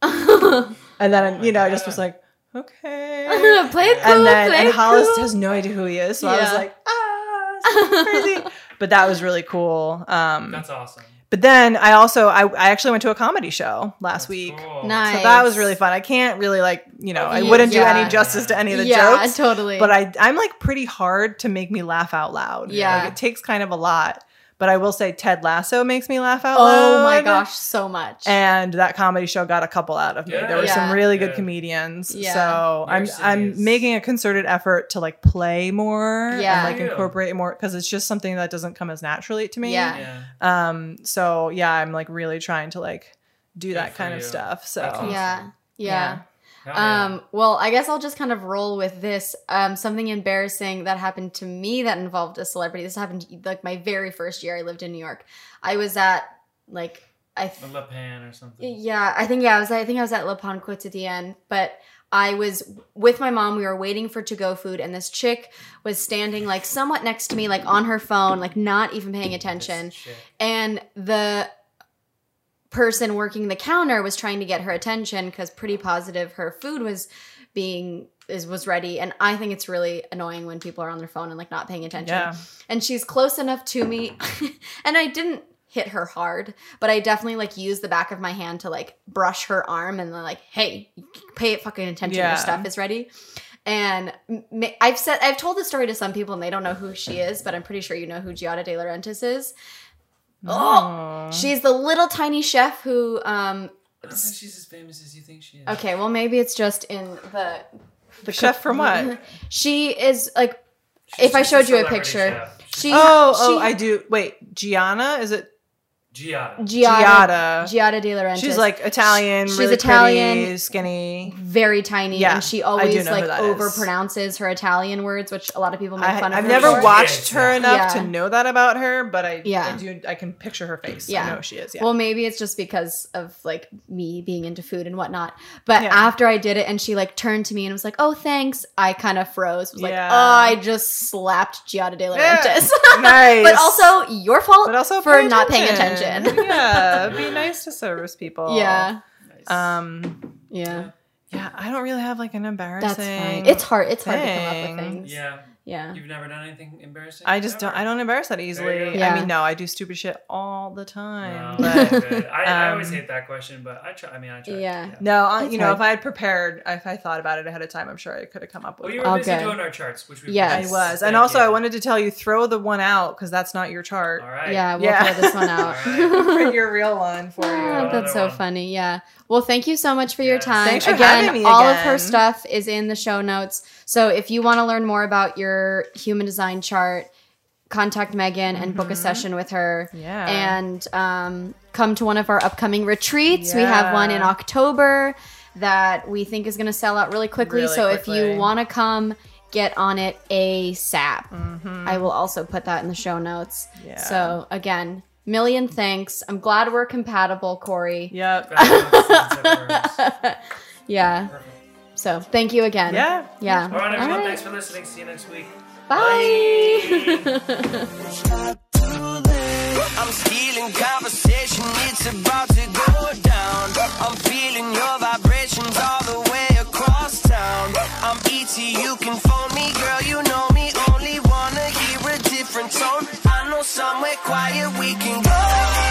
and then my you know I just was like, okay. play it cool. and then play and Hollis cool. has no idea who he is, so I was like, ah, crazy. but that was really cool. Um, That's awesome. but then I also I, I actually went to a comedy show last That's week. cool. Nice. So that was really fun. I can't really like, you know, I wouldn't do any justice to any of the yeah, jokes. totally. But I I'm like pretty hard to make me laugh out loud. Yeah. Like, it takes kind of a lot. But I will say Ted Lasso makes me laugh out oh loud. Oh my gosh, so much. And that comedy show got a couple out of me. There were Yeah. some really good Good. comedians. Yeah. So New I'm York I'm making a concerted effort to like play more Yeah. and like Yeah. incorporate more because it's just something that doesn't come as naturally to me. Yeah. Yeah. Um so yeah, I'm like really trying to like do Good that for kind of stuff. So That's awesome. yeah. Yeah. Yeah. Um, well, I guess I'll just kind of roll with this. Um, something embarrassing that happened to me that involved a celebrity. This happened like my very first year I lived in New York. I was at like I The Le Pen or something. yeah, I think yeah, I was I think I was at Le Pain Quotidien, but I was with my mom. We were waiting for to go food, and this chick was standing like somewhat next to me, like on her phone, like not even paying attention. And the person working the counter was trying to get her attention because pretty positive her food was being is was ready. And I think it's really annoying when people are on their phone and like not paying attention yeah. and she's close enough to me and i didn't hit her hard but i definitely like used the back of my hand to like brush her arm and like hey pay fucking attention Yeah. your stuff is ready and i've said i've told this story to some people and they don't know who she is but i'm pretty sure you know who giada de laurentiis is oh she's the little tiny chef who um I don't think she's as famous as you think she is. okay well maybe it's just in the The chef from what? she is like She's if I just showed you a picture, chef. She Oh, oh, she- I do. Wait, Gianna? Is it Giada. Giada, Giada? Giada De Laurentiis. She's like Italian, She's really Italian. pretty, skinny. very tiny, Yeah, and she always like who that is. overpronounces her Italian words, which a lot of people make I, fun of. I've never for. watched Yeah. her enough Yeah. to know that about her, but I, Yeah. I do. I can picture her face. Yeah. I know who she is. Yeah. Well, maybe it's just because of like me being into food and whatnot. But Yeah. after I did it, and she like turned to me and was like, "Oh, thanks," I kind of froze. Was like, Yeah. "Oh, I just slapped Giada De Laurentiis." nice. but also your fault but also for pay not paying attention. yeah, be nice to service people. yeah, Nice. Um, yeah, yeah. I don't really have like an embarrassing. that's fine. It's hard. It's hard to come up with things. yeah. Yeah. You've never done anything embarrassing? I just don't. I don't embarrass that easily. good. I mean, no, I do stupid shit all the time. No, but good. I, I always um, hate that question, but I try. I mean, I try. Yeah. no, I, you know, hard. if I had prepared, if I thought about it ahead of time, I'm sure I could have come up with. Well, you one. were All busy good. doing our charts, which we Yes. I appreciate. was, and Thank also you. I wanted to tell you, throw the one out because that's not your chart. All right. Yeah, we'll Yeah. throw this one out. All right. Print your real one for you. Another that's so one. funny. Yeah. Well, thank you so much for your time. Thanks for again, having me again, all of her stuff is in the show notes. So if you want to learn more about your human design chart, contact Megan and book a session with her. Mm-hmm. Yeah. And um, come to one of our upcoming retreats. We have one in October that we think is going to sell out really quickly. Really so if you want to come, get on it ASAP. I will also put that in the show notes. Mm-hmm. Yeah. So again, million thanks. I'm glad we're compatible, Corey. Yep. Perfect. Yeah. So thank you again. Yeah. Yeah. All right, everyone. All right. Thanks for listening. See you next week. Bye. I'm stealing conversation, it's about to go down. I'm feeling your vibrations all the way across town. I'm ET, you can phone me, girl, you know me. Only wanna hear a different tone. I know somewhere quiet we can go.